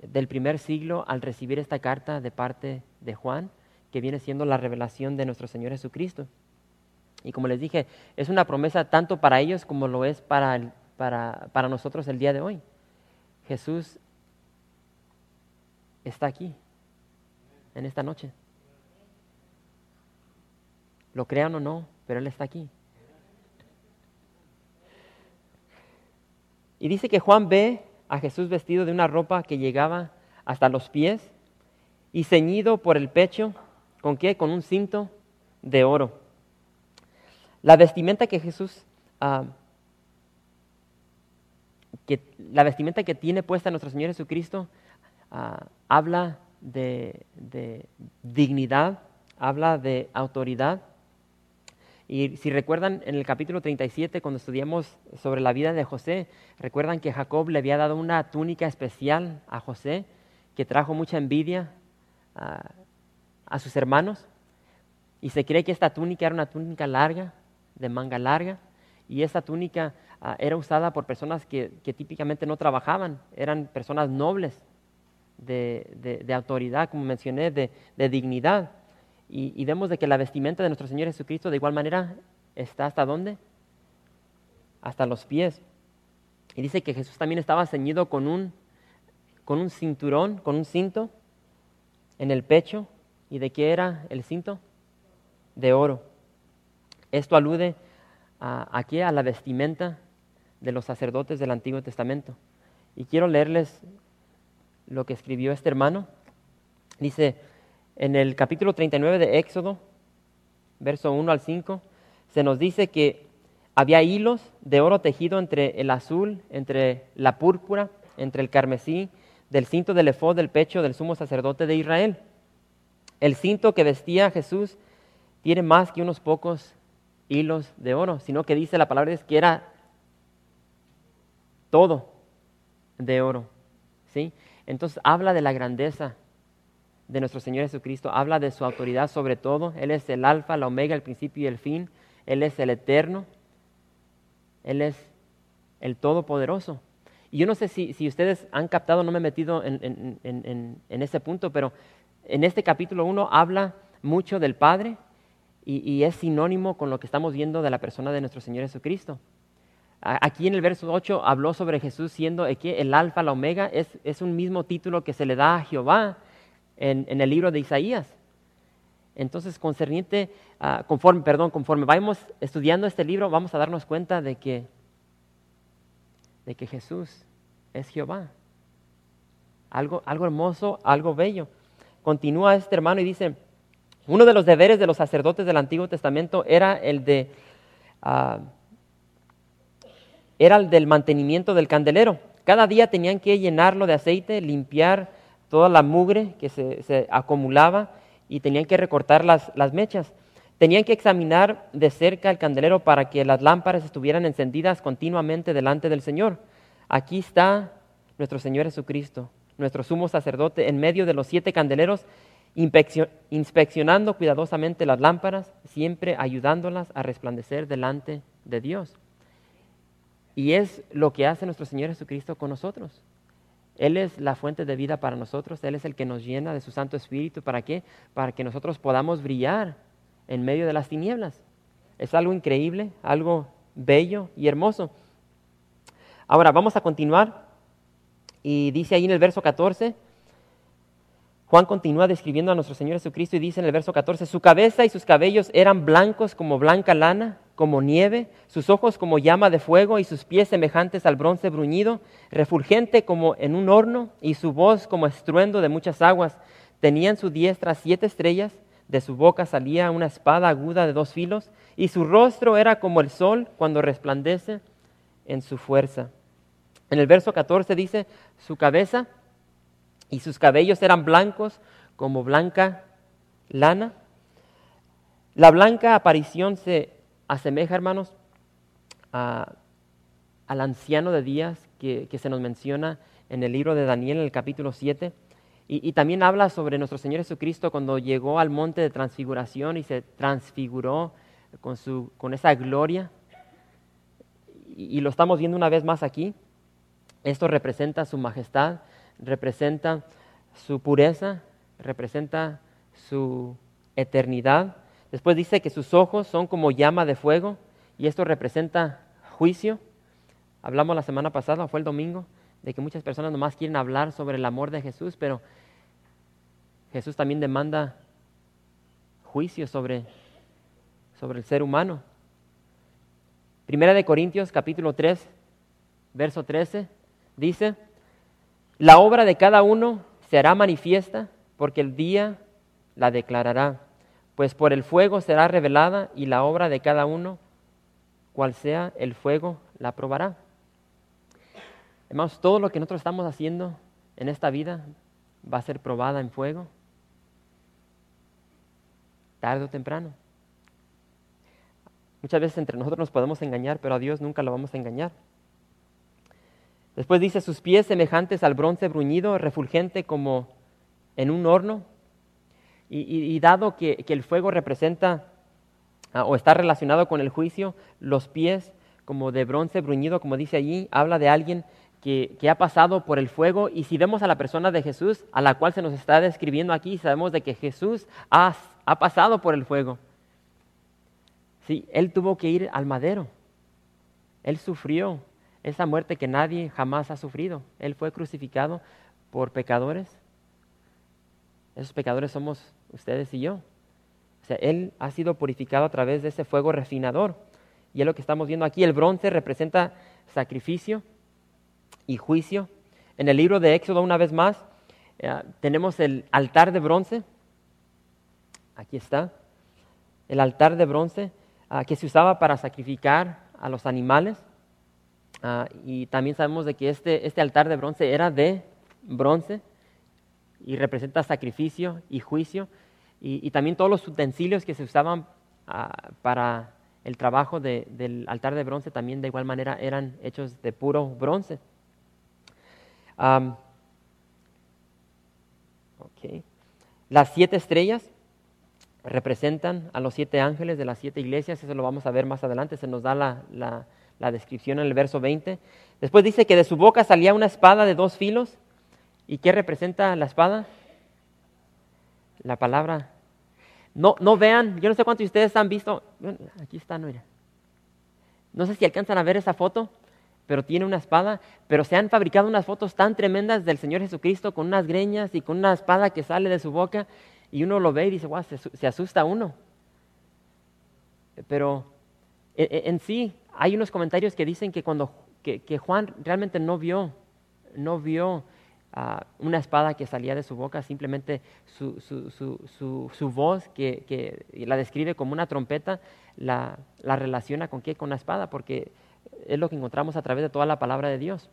del primer siglo al recibir esta carta de parte de Juan, que viene siendo la revelación de nuestro Señor Jesucristo. Y como les dije, es una promesa tanto para ellos como lo es para, para, para nosotros el día de hoy. Jesús está aquí, en esta noche. Lo crean o no, pero Él está aquí. Y dice que Juan ve a Jesús vestido de una ropa que llegaba hasta los pies y ceñido por el pecho, ¿con qué? Con un cinto de oro. La vestimenta que Jesús, ah, que, la vestimenta que tiene puesta nuestro Señor Jesucristo, ah, habla de dignidad, habla de autoridad y si recuerdan en el capítulo 37, cuando estudiamos sobre la vida de José, recuerdan que Jacob le había dado una túnica especial a José que trajo mucha envidia a, sus hermanos. Y se cree que esta túnica era una túnica larga, de manga larga, y esta túnica ah, era usada por personas que, típicamente no trabajaban, eran personas nobles, de, autoridad, como mencioné, de dignidad. Y, vemos de que la vestimenta de nuestro Señor Jesucristo de igual manera está hasta dónde? Hasta los pies. Y dice que Jesús también estaba ceñido con un, con un cinturón, con un cinto en el pecho. ¿Y de qué era el cinto? De oro. Esto alude a, aquí a la vestimenta de los sacerdotes del Antiguo Testamento. Y quiero leerles lo que escribió este hermano. Dice, en el capítulo 39 de Éxodo, verso 1 al 5, se nos dice que había hilos de oro tejido entre el azul, entre la púrpura, entre el carmesí, del cinto del efod del pecho del sumo sacerdote de Israel. El cinto que vestía Jesús tiene más que unos pocos hilos de oro, sino que dice la palabra es que era todo de oro. ¿sí? Entonces habla de la grandeza de nuestro Señor Jesucristo, habla de su autoridad sobre todo. Él es el alfa, la omega, el principio y el fin. Él es el eterno. Él es el todopoderoso. Y yo no sé si, ustedes han captado, no me he metido en, en, ese punto, pero en este capítulo 1 habla mucho del Padre y, es sinónimo con lo que estamos viendo de la persona de nuestro Señor Jesucristo. Aquí en el verso 8 habló sobre Jesús siendo el alfa, la omega, es, es un mismo título que se le da a Jehová en, el libro de Isaías. Entonces, concerniente, ah, conforme, perdón, conforme vayamos estudiando este libro, vamos a darnos cuenta de que, de que Jesús es Jehová. Algo, algo hermoso, algo bello. Continúa este hermano y dice, Uno de los deberes de los sacerdotes del Antiguo Testamento era el de ah, era el del mantenimiento del candelero. Cada día tenían que llenarlo de aceite, limpiar toda la mugre que se, acumulaba y tenían que recortar las, las mechas. Tenían que examinar de cerca el candelero para que las lámparas estuvieran encendidas continuamente delante del Señor. Aquí está nuestro Señor Jesucristo, nuestro sumo sacerdote, en medio de los siete candeleros, inspeccionando cuidadosamente las lámparas, siempre ayudándolas a resplandecer delante de Dios. Y es lo que hace nuestro Señor Jesucristo con nosotros. Él es la fuente de vida para nosotros, Él es el que nos llena de su Santo Espíritu. ¿Para qué? Para que nosotros podamos brillar en medio de las tinieblas. Es algo increíble, algo bello y hermoso. Ahora vamos a continuar y dice ahí en el verso 14, Juan continúa describiendo a nuestro Señor Jesucristo y dice en el verso 14, su cabeza y sus cabellos eran blancos como blanca lana, como nieve, sus ojos como llama de fuego y sus pies semejantes al bronce bruñido, refulgente como en un horno y su voz como estruendo de muchas aguas. Tenía en su diestra siete estrellas, de su boca salía una espada aguda de dos filos y su rostro era como el sol cuando resplandece en su fuerza. En el verso 14 dice, su cabeza y sus cabellos eran blancos como blanca lana. La blanca aparición se asemeja, hermanos, al anciano de días que, se nos menciona en el libro de Daniel, en el capítulo 7. Y, también habla sobre nuestro Señor Jesucristo cuando llegó al monte de transfiguración y se transfiguró con, su, con esa gloria. y lo estamos viendo una vez más aquí. Esto representa su majestad, representa su pureza, representa su eternidad. Después dice que sus ojos son como llama de fuego y esto representa juicio. Hablamos la semana pasada, fue el domingo, de que muchas personas nomás quieren hablar sobre el amor de Jesús, pero Jesús también demanda juicio sobre, sobre el ser humano. Primera de Corintios capítulo 3, verso 13, dice, la obra de cada uno será manifiesta porque el día la declarará, pues por el fuego será revelada y la obra de cada uno, cual sea el fuego, la probará. Hermanos, todo lo que nosotros estamos haciendo en esta vida va a ser probada en fuego, tarde o temprano. Muchas veces entre nosotros nos podemos engañar, pero a Dios nunca lo vamos a engañar. Después dice, sus pies semejantes al bronce bruñido, refulgente como en un horno. Y, dado que, el fuego representa ah, o está relacionado con el juicio, los pies como de bronce bruñido, como dice allí, habla de alguien que, ha pasado por el fuego. Y si vemos a la persona de Jesús, a la cual se nos está describiendo aquí, sabemos de que Jesús ha, ha pasado por el fuego. Sí, él tuvo que ir al madero. Él sufrió, esa muerte que nadie jamás ha sufrido. Él fue crucificado por pecadores. Esos pecadores somos ustedes y yo. O sea, Él ha sido purificado a través de ese fuego refinador. Y es lo que estamos viendo aquí. El bronce representa sacrificio y juicio. En el libro de Éxodo, una vez más, eh, tenemos el altar de bronce. Aquí está. El altar de bronce ah, que se usaba para sacrificar a los animales. Ah, y también sabemos de que este, este altar de bronce era de bronce y representa sacrificio y juicio. Y, también todos los utensilios que se usaban ah, para el trabajo del altar de bronce también de igual manera eran hechos de puro bronce. Las siete estrellas representan a los siete ángeles de las siete iglesias, eso lo vamos a ver más adelante, se nos da la la descripción en el verso 20. Después dice que de su boca salía una espada de dos filos. ¿Y qué representa la espada? La palabra. No, no vean, yo no sé cuántos de ustedes han visto. aquí está, no No sé si alcanzan a ver esa foto, pero tiene una espada. Pero se han fabricado unas fotos tan tremendas del Señor Jesucristo con unas greñas y con una espada que sale de su boca. Y uno lo ve y dice, wow, se, se asusta uno. Pero e, e, en sí, hay unos comentarios que dicen que cuando que, Juan realmente no vio, no vio una espada que salía de su boca, simplemente su, su, su, su voz que, que, la describe como una trompeta, la, la relaciona con qué? Con la espada, porque es lo que encontramos a través de toda la palabra de Dios.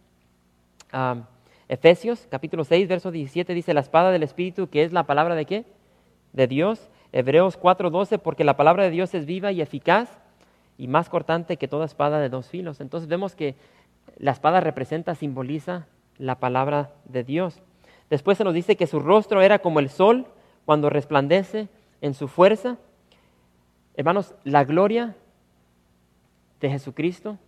Efesios capítulo 6, verso 17 dice, la espada del Espíritu, que es la palabra de qué? De Dios. Hebreos 4, 12, porque la palabra de Dios es viva y eficaz y más cortante que toda espada de dos filos. Entonces vemos que la espada representa, simboliza la palabra de Dios. Después se nos dice que su rostro era como el sol cuando resplandece en su fuerza. Hermanos, la gloria de Jesucristo,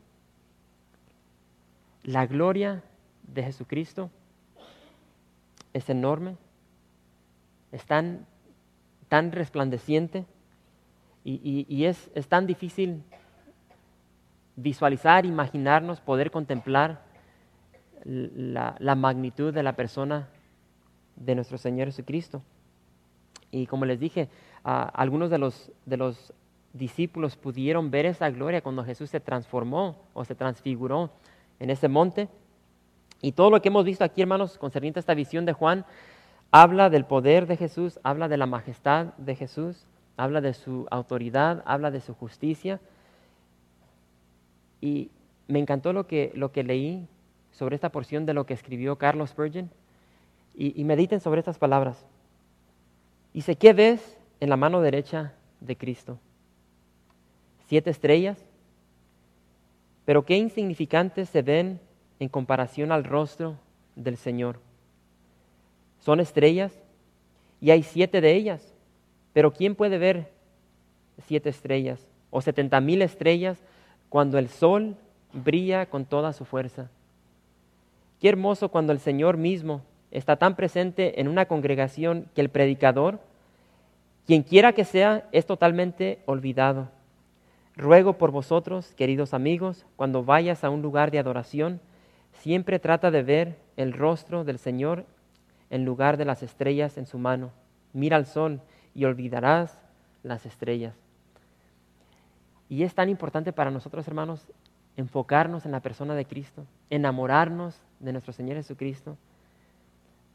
la gloria de Jesucristo es enorme, es tan, tan resplandeciente y, es, es, tan difícil visualizar, imaginarnos, poder contemplar la, magnitud de la persona de nuestro Señor Jesucristo. Y como les dije, algunos de los, de los discípulos pudieron ver esa gloria cuando Jesús se transformó o se transfiguró en ese monte. Y todo lo que hemos visto aquí, hermanos, concerniente a esta visión de Juan, habla del poder de Jesús, habla de la majestad de Jesús, habla de su autoridad, habla de su justicia. Y me encantó lo que, lo que leí sobre esta porción de lo que escribió Carlos Spurgeon. Y, mediten sobre estas palabras. Dice, ¿qué ves en la mano derecha de Cristo? Siete estrellas. Pero qué insignificantes se ven en comparación al rostro del Señor. Son estrellas y hay siete de ellas, pero ¿quién puede ver siete estrellas o setenta mil estrellas cuando el sol brilla con toda su fuerza? Qué hermoso cuando el Señor mismo está tan presente en una congregación que el predicador, quien quiera que sea, es totalmente olvidado. Ruego por vosotros, queridos amigos, cuando vayas a un lugar de adoración, Siempre trata de ver el rostro del Señor en lugar de las estrellas en su mano. Mira al sol y olvidarás las estrellas. Y es tan importante para nosotros, hermanos, enfocarnos en la persona de Cristo, enamorarnos de nuestro Señor Jesucristo,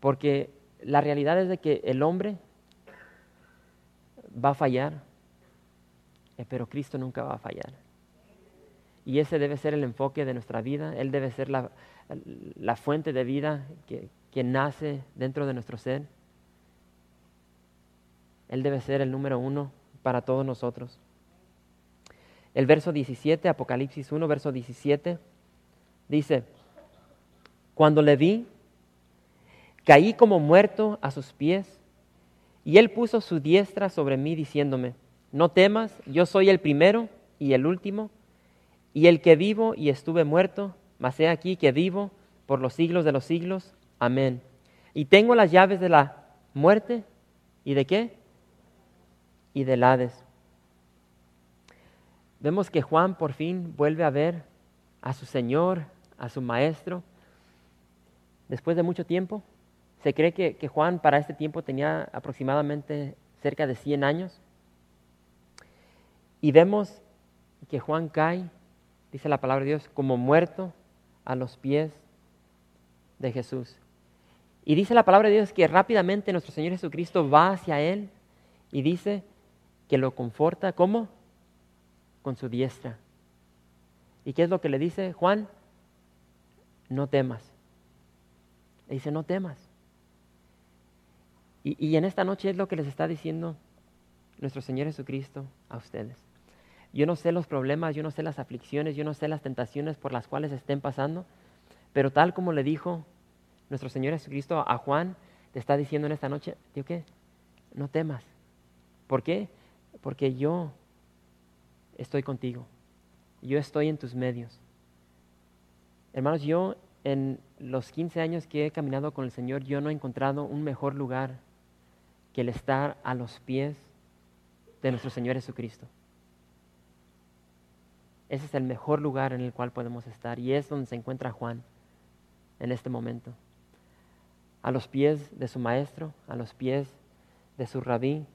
porque la realidad es de que el hombre va a fallar, eh, pero Cristo nunca va a fallar. Y ese debe ser el enfoque de nuestra vida, Él debe ser la, la fuente de vida que, nace dentro de nuestro ser. Él debe ser el número uno para todos nosotros. El verso 17, Apocalipsis 1, verso 17, dice, cuando le vi, caí como muerto a sus pies, y él puso su diestra sobre mí diciéndome, no temas, yo soy el primero y el último, y el que vivo y estuve muerto, mas he aquí que vivo por los siglos de los siglos. Amén. Y tengo las llaves de la muerte y de qué? Y del Hades. Vemos que Juan por fin vuelve a ver a su Señor, a su Maestro, después de mucho tiempo. Se cree que, Juan para este tiempo tenía aproximadamente cerca de 100 años. Y vemos que Juan cae, dice la palabra de Dios, como muerto a los pies de Jesús. Y dice la palabra de Dios que rápidamente nuestro Señor Jesucristo va hacia Él y dice que lo conforta, ¿cómo? Con su diestra. ¿Y qué es lo que le dice Juan? No temas. Le dice, no temas. Y, y en esta noche es lo que les está diciendo nuestro Señor Jesucristo a ustedes. Yo no sé los problemas, yo no sé las aflicciones, yo no sé las tentaciones por las cuales estén pasando, pero tal como le dijo nuestro Señor Jesucristo a Juan, te está diciendo en esta noche, tío, ¿qué? No temas. ¿Por qué? Porque yo estoy contigo. Yo estoy en tus medios. Hermanos, yo en los 15 años que he caminado con el Señor, yo no he encontrado un mejor lugar que el estar a los pies de nuestro Señor Jesucristo. Ese es el mejor lugar en el cual podemos estar y es donde se encuentra Juan en este momento. A los pies de su maestro, a los pies de su rabí.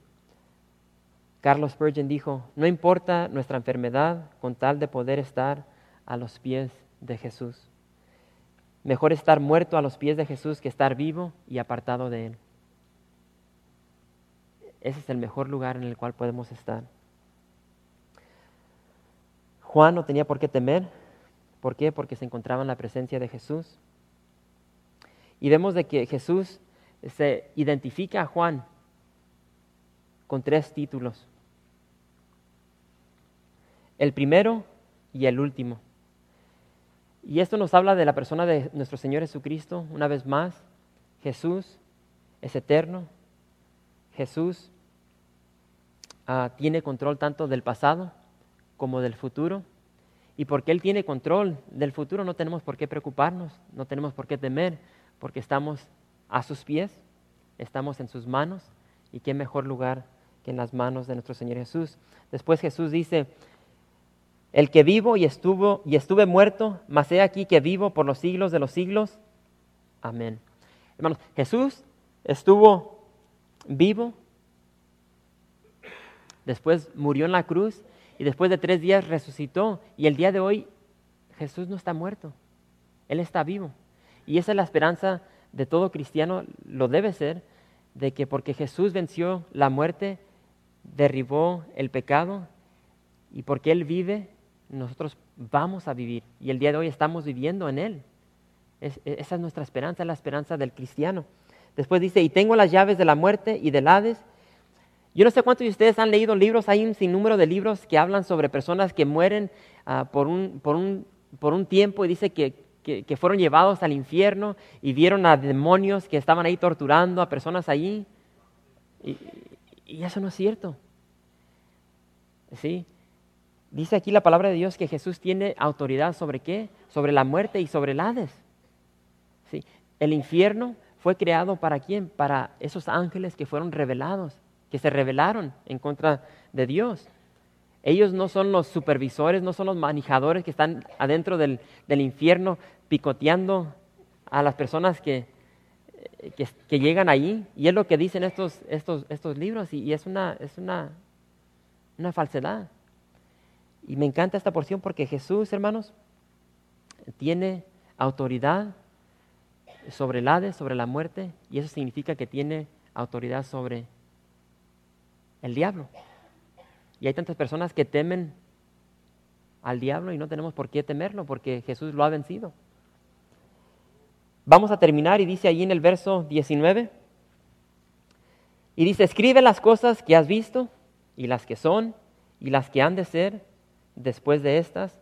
Carlos Spurgeon dijo, no importa nuestra enfermedad con tal de poder estar a los pies de Jesús. Mejor estar muerto a los pies de Jesús que estar vivo y apartado de Él. Ese es el mejor lugar en el cual podemos estar. Juan no tenía por qué temer. ¿Por qué? Porque se encontraba en la presencia de Jesús. Y vemos de que Jesús se identifica a Juan con tres títulos. El primero y el último. Y esto nos habla de la persona de nuestro Señor Jesucristo, una vez más. Jesús es eterno. Jesús ah, tiene control tanto del pasado como del futuro. Y porque Él tiene control del futuro no tenemos por qué preocuparnos, no tenemos por qué temer, porque estamos a sus pies, estamos en sus manos. Y qué mejor lugar que en las manos de nuestro Señor Jesús. Después Jesús dice, el que vivo y estuvo y estuve muerto, mas he aquí que vivo por los siglos de los siglos. Amén. Hermanos, Jesús estuvo vivo, después murió en la cruz y después de tres días resucitó. Y el día de hoy Jesús no está muerto, Él está vivo. Y esa es la esperanza de todo cristiano, lo debe ser, de que porque Jesús venció la muerte, derribó el pecado y porque Él vive, nosotros vamos a vivir y el día de hoy estamos viviendo en Él. esa es nuestra esperanza, la esperanza del cristiano. Después dice, y tengo las llaves de la muerte y del Hades. Yo no sé cuántos de ustedes han leído libros, hay un sinnúmero de libros que hablan sobre personas que mueren ah, por, un, por, un, por, un, tiempo y dice que, que, fueron llevados al infierno y vieron a demonios que estaban ahí torturando a personas allí. Y, y eso no es cierto. ¿Sí? Dice aquí la palabra de Dios que Jesús tiene autoridad sobre qué? Sobre la muerte y sobre el Hades. ¿Sí? El infierno fue creado para quién? Para esos ángeles que fueron revelados, que se rebelaron en contra de Dios. Ellos no son los supervisores, no son los manejadores que están adentro del, infierno picoteando a las personas que, que, llegan allí. Y es lo que dicen estos, estos, estos libros y, es, una, es una, una falsedad. Y me encanta esta porción porque Jesús, hermanos, tiene autoridad sobre el Hades, sobre la muerte, y eso significa que tiene autoridad sobre el diablo. Y hay tantas personas que temen al diablo y no tenemos por qué temerlo porque Jesús lo ha vencido. Vamos a terminar y dice allí en el verso 19, y dice, escribe las cosas que has visto y las que son y las que han de ser después de estas.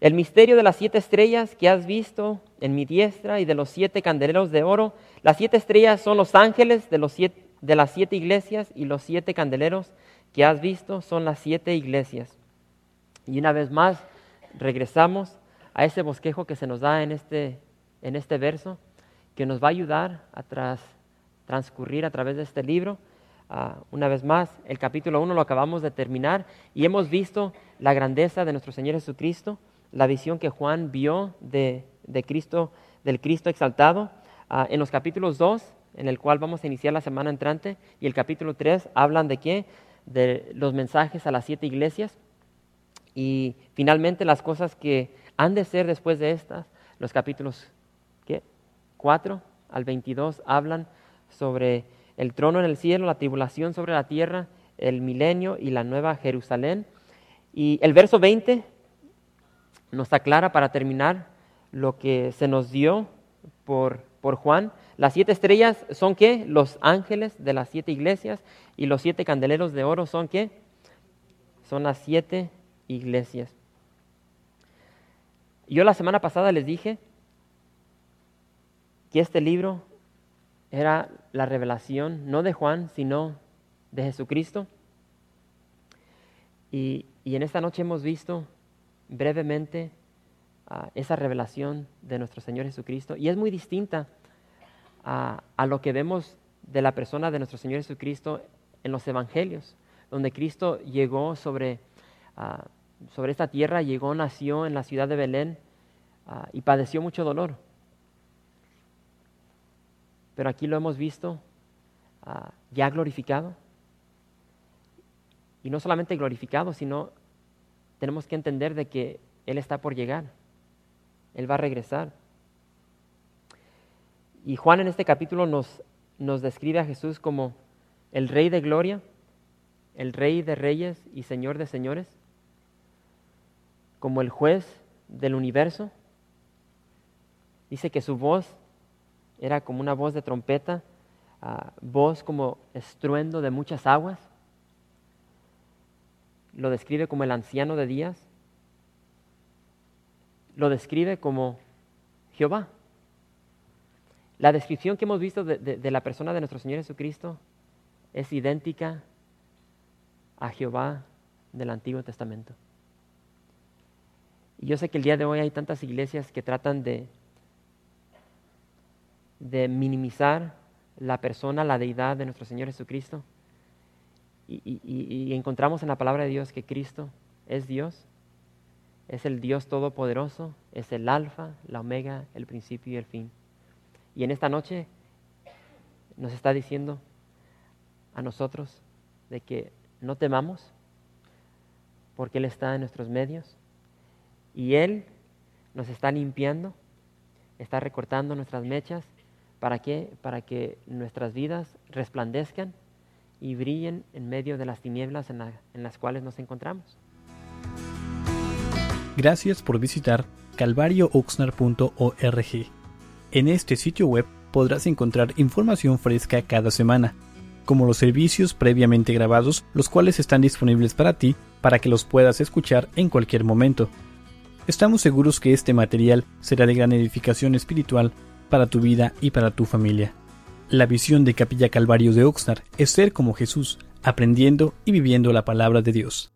El misterio de las siete estrellas que has visto en mi diestra y de los siete candeleros de oro. Las siete estrellas son los ángeles de, las siete iglesias y los siete candeleros que has visto son las siete iglesias. Y una vez más regresamos a ese bosquejo que se nos da en este, en este verso, que nos va a ayudar a transcurrir a través de este libro Ah, una vez más, el capítulo 1 lo acabamos de terminar y hemos visto la grandeza de nuestro Señor Jesucristo, la visión que Juan vio de, Cristo, del Cristo exaltado. Ah, en los capítulos 2, en el cual vamos a iniciar la semana entrante, y el capítulo 3 hablan de qué? De los mensajes a las siete iglesias. Y finalmente las cosas que han de ser después de estas, los capítulos ¿qué? 4 al 22 hablan sobre el trono en el cielo, la tribulación sobre la tierra, el milenio y la nueva Jerusalén. Y el verso 20 nos aclara para terminar lo que se nos dio por, por Juan. Las siete estrellas son qué? Los ángeles de las siete iglesias y los siete candeleros de oro son qué? Son las siete iglesias. Yo la semana pasada les dije que este libro era la revelación no de Juan, sino de Jesucristo. Y, en esta noche hemos visto brevemente ah, esa revelación de nuestro Señor Jesucristo. Y es muy distinta a, lo que vemos de la persona de nuestro Señor Jesucristo en los Evangelios, donde Cristo llegó sobre, ah, sobre esta tierra, llegó, nació en la ciudad de Belén ah, y padeció mucho dolor pero aquí lo hemos visto ah, ya glorificado. Y no solamente glorificado, sino tenemos que entender de que Él está por llegar. Él va a regresar. Y Juan en este capítulo nos, nos describe a Jesús como el Rey de Gloria, el Rey de Reyes y Señor de Señores, como el juez del universo. Dice que su voz era como una voz de trompeta, ah, voz como estruendo de muchas aguas. Lo describe como el anciano de días. Lo describe como Jehová. La descripción que hemos visto de, la persona de nuestro Señor Jesucristo es idéntica a Jehová del Antiguo Testamento. Y yo sé que el día de hoy hay tantas iglesias que tratan de, de minimizar la persona, la deidad de nuestro Señor Jesucristo. Y, encontramos en la palabra de Dios que Cristo es Dios, es el Dios todopoderoso, es el alfa, la omega, el principio y el fin. Y en esta noche nos está diciendo a nosotros de que no temamos, porque Él está en nuestros medios y Él nos está limpiando, está recortando nuestras mechas. ¿Para qué? Para que nuestras vidas resplandezcan y brillen en medio de las tinieblas en, en las cuales nos encontramos. Gracias por visitar calvariooxnar.org. En este sitio web podrás encontrar información fresca cada semana, como los servicios previamente grabados, los cuales están disponibles para ti para que los puedas escuchar en cualquier momento. Estamos seguros que este material será de gran edificación espiritual para tu vida y para tu familia. La visión de Capilla Calvario de Oxnard es ser como Jesús, aprendiendo y viviendo la palabra de Dios.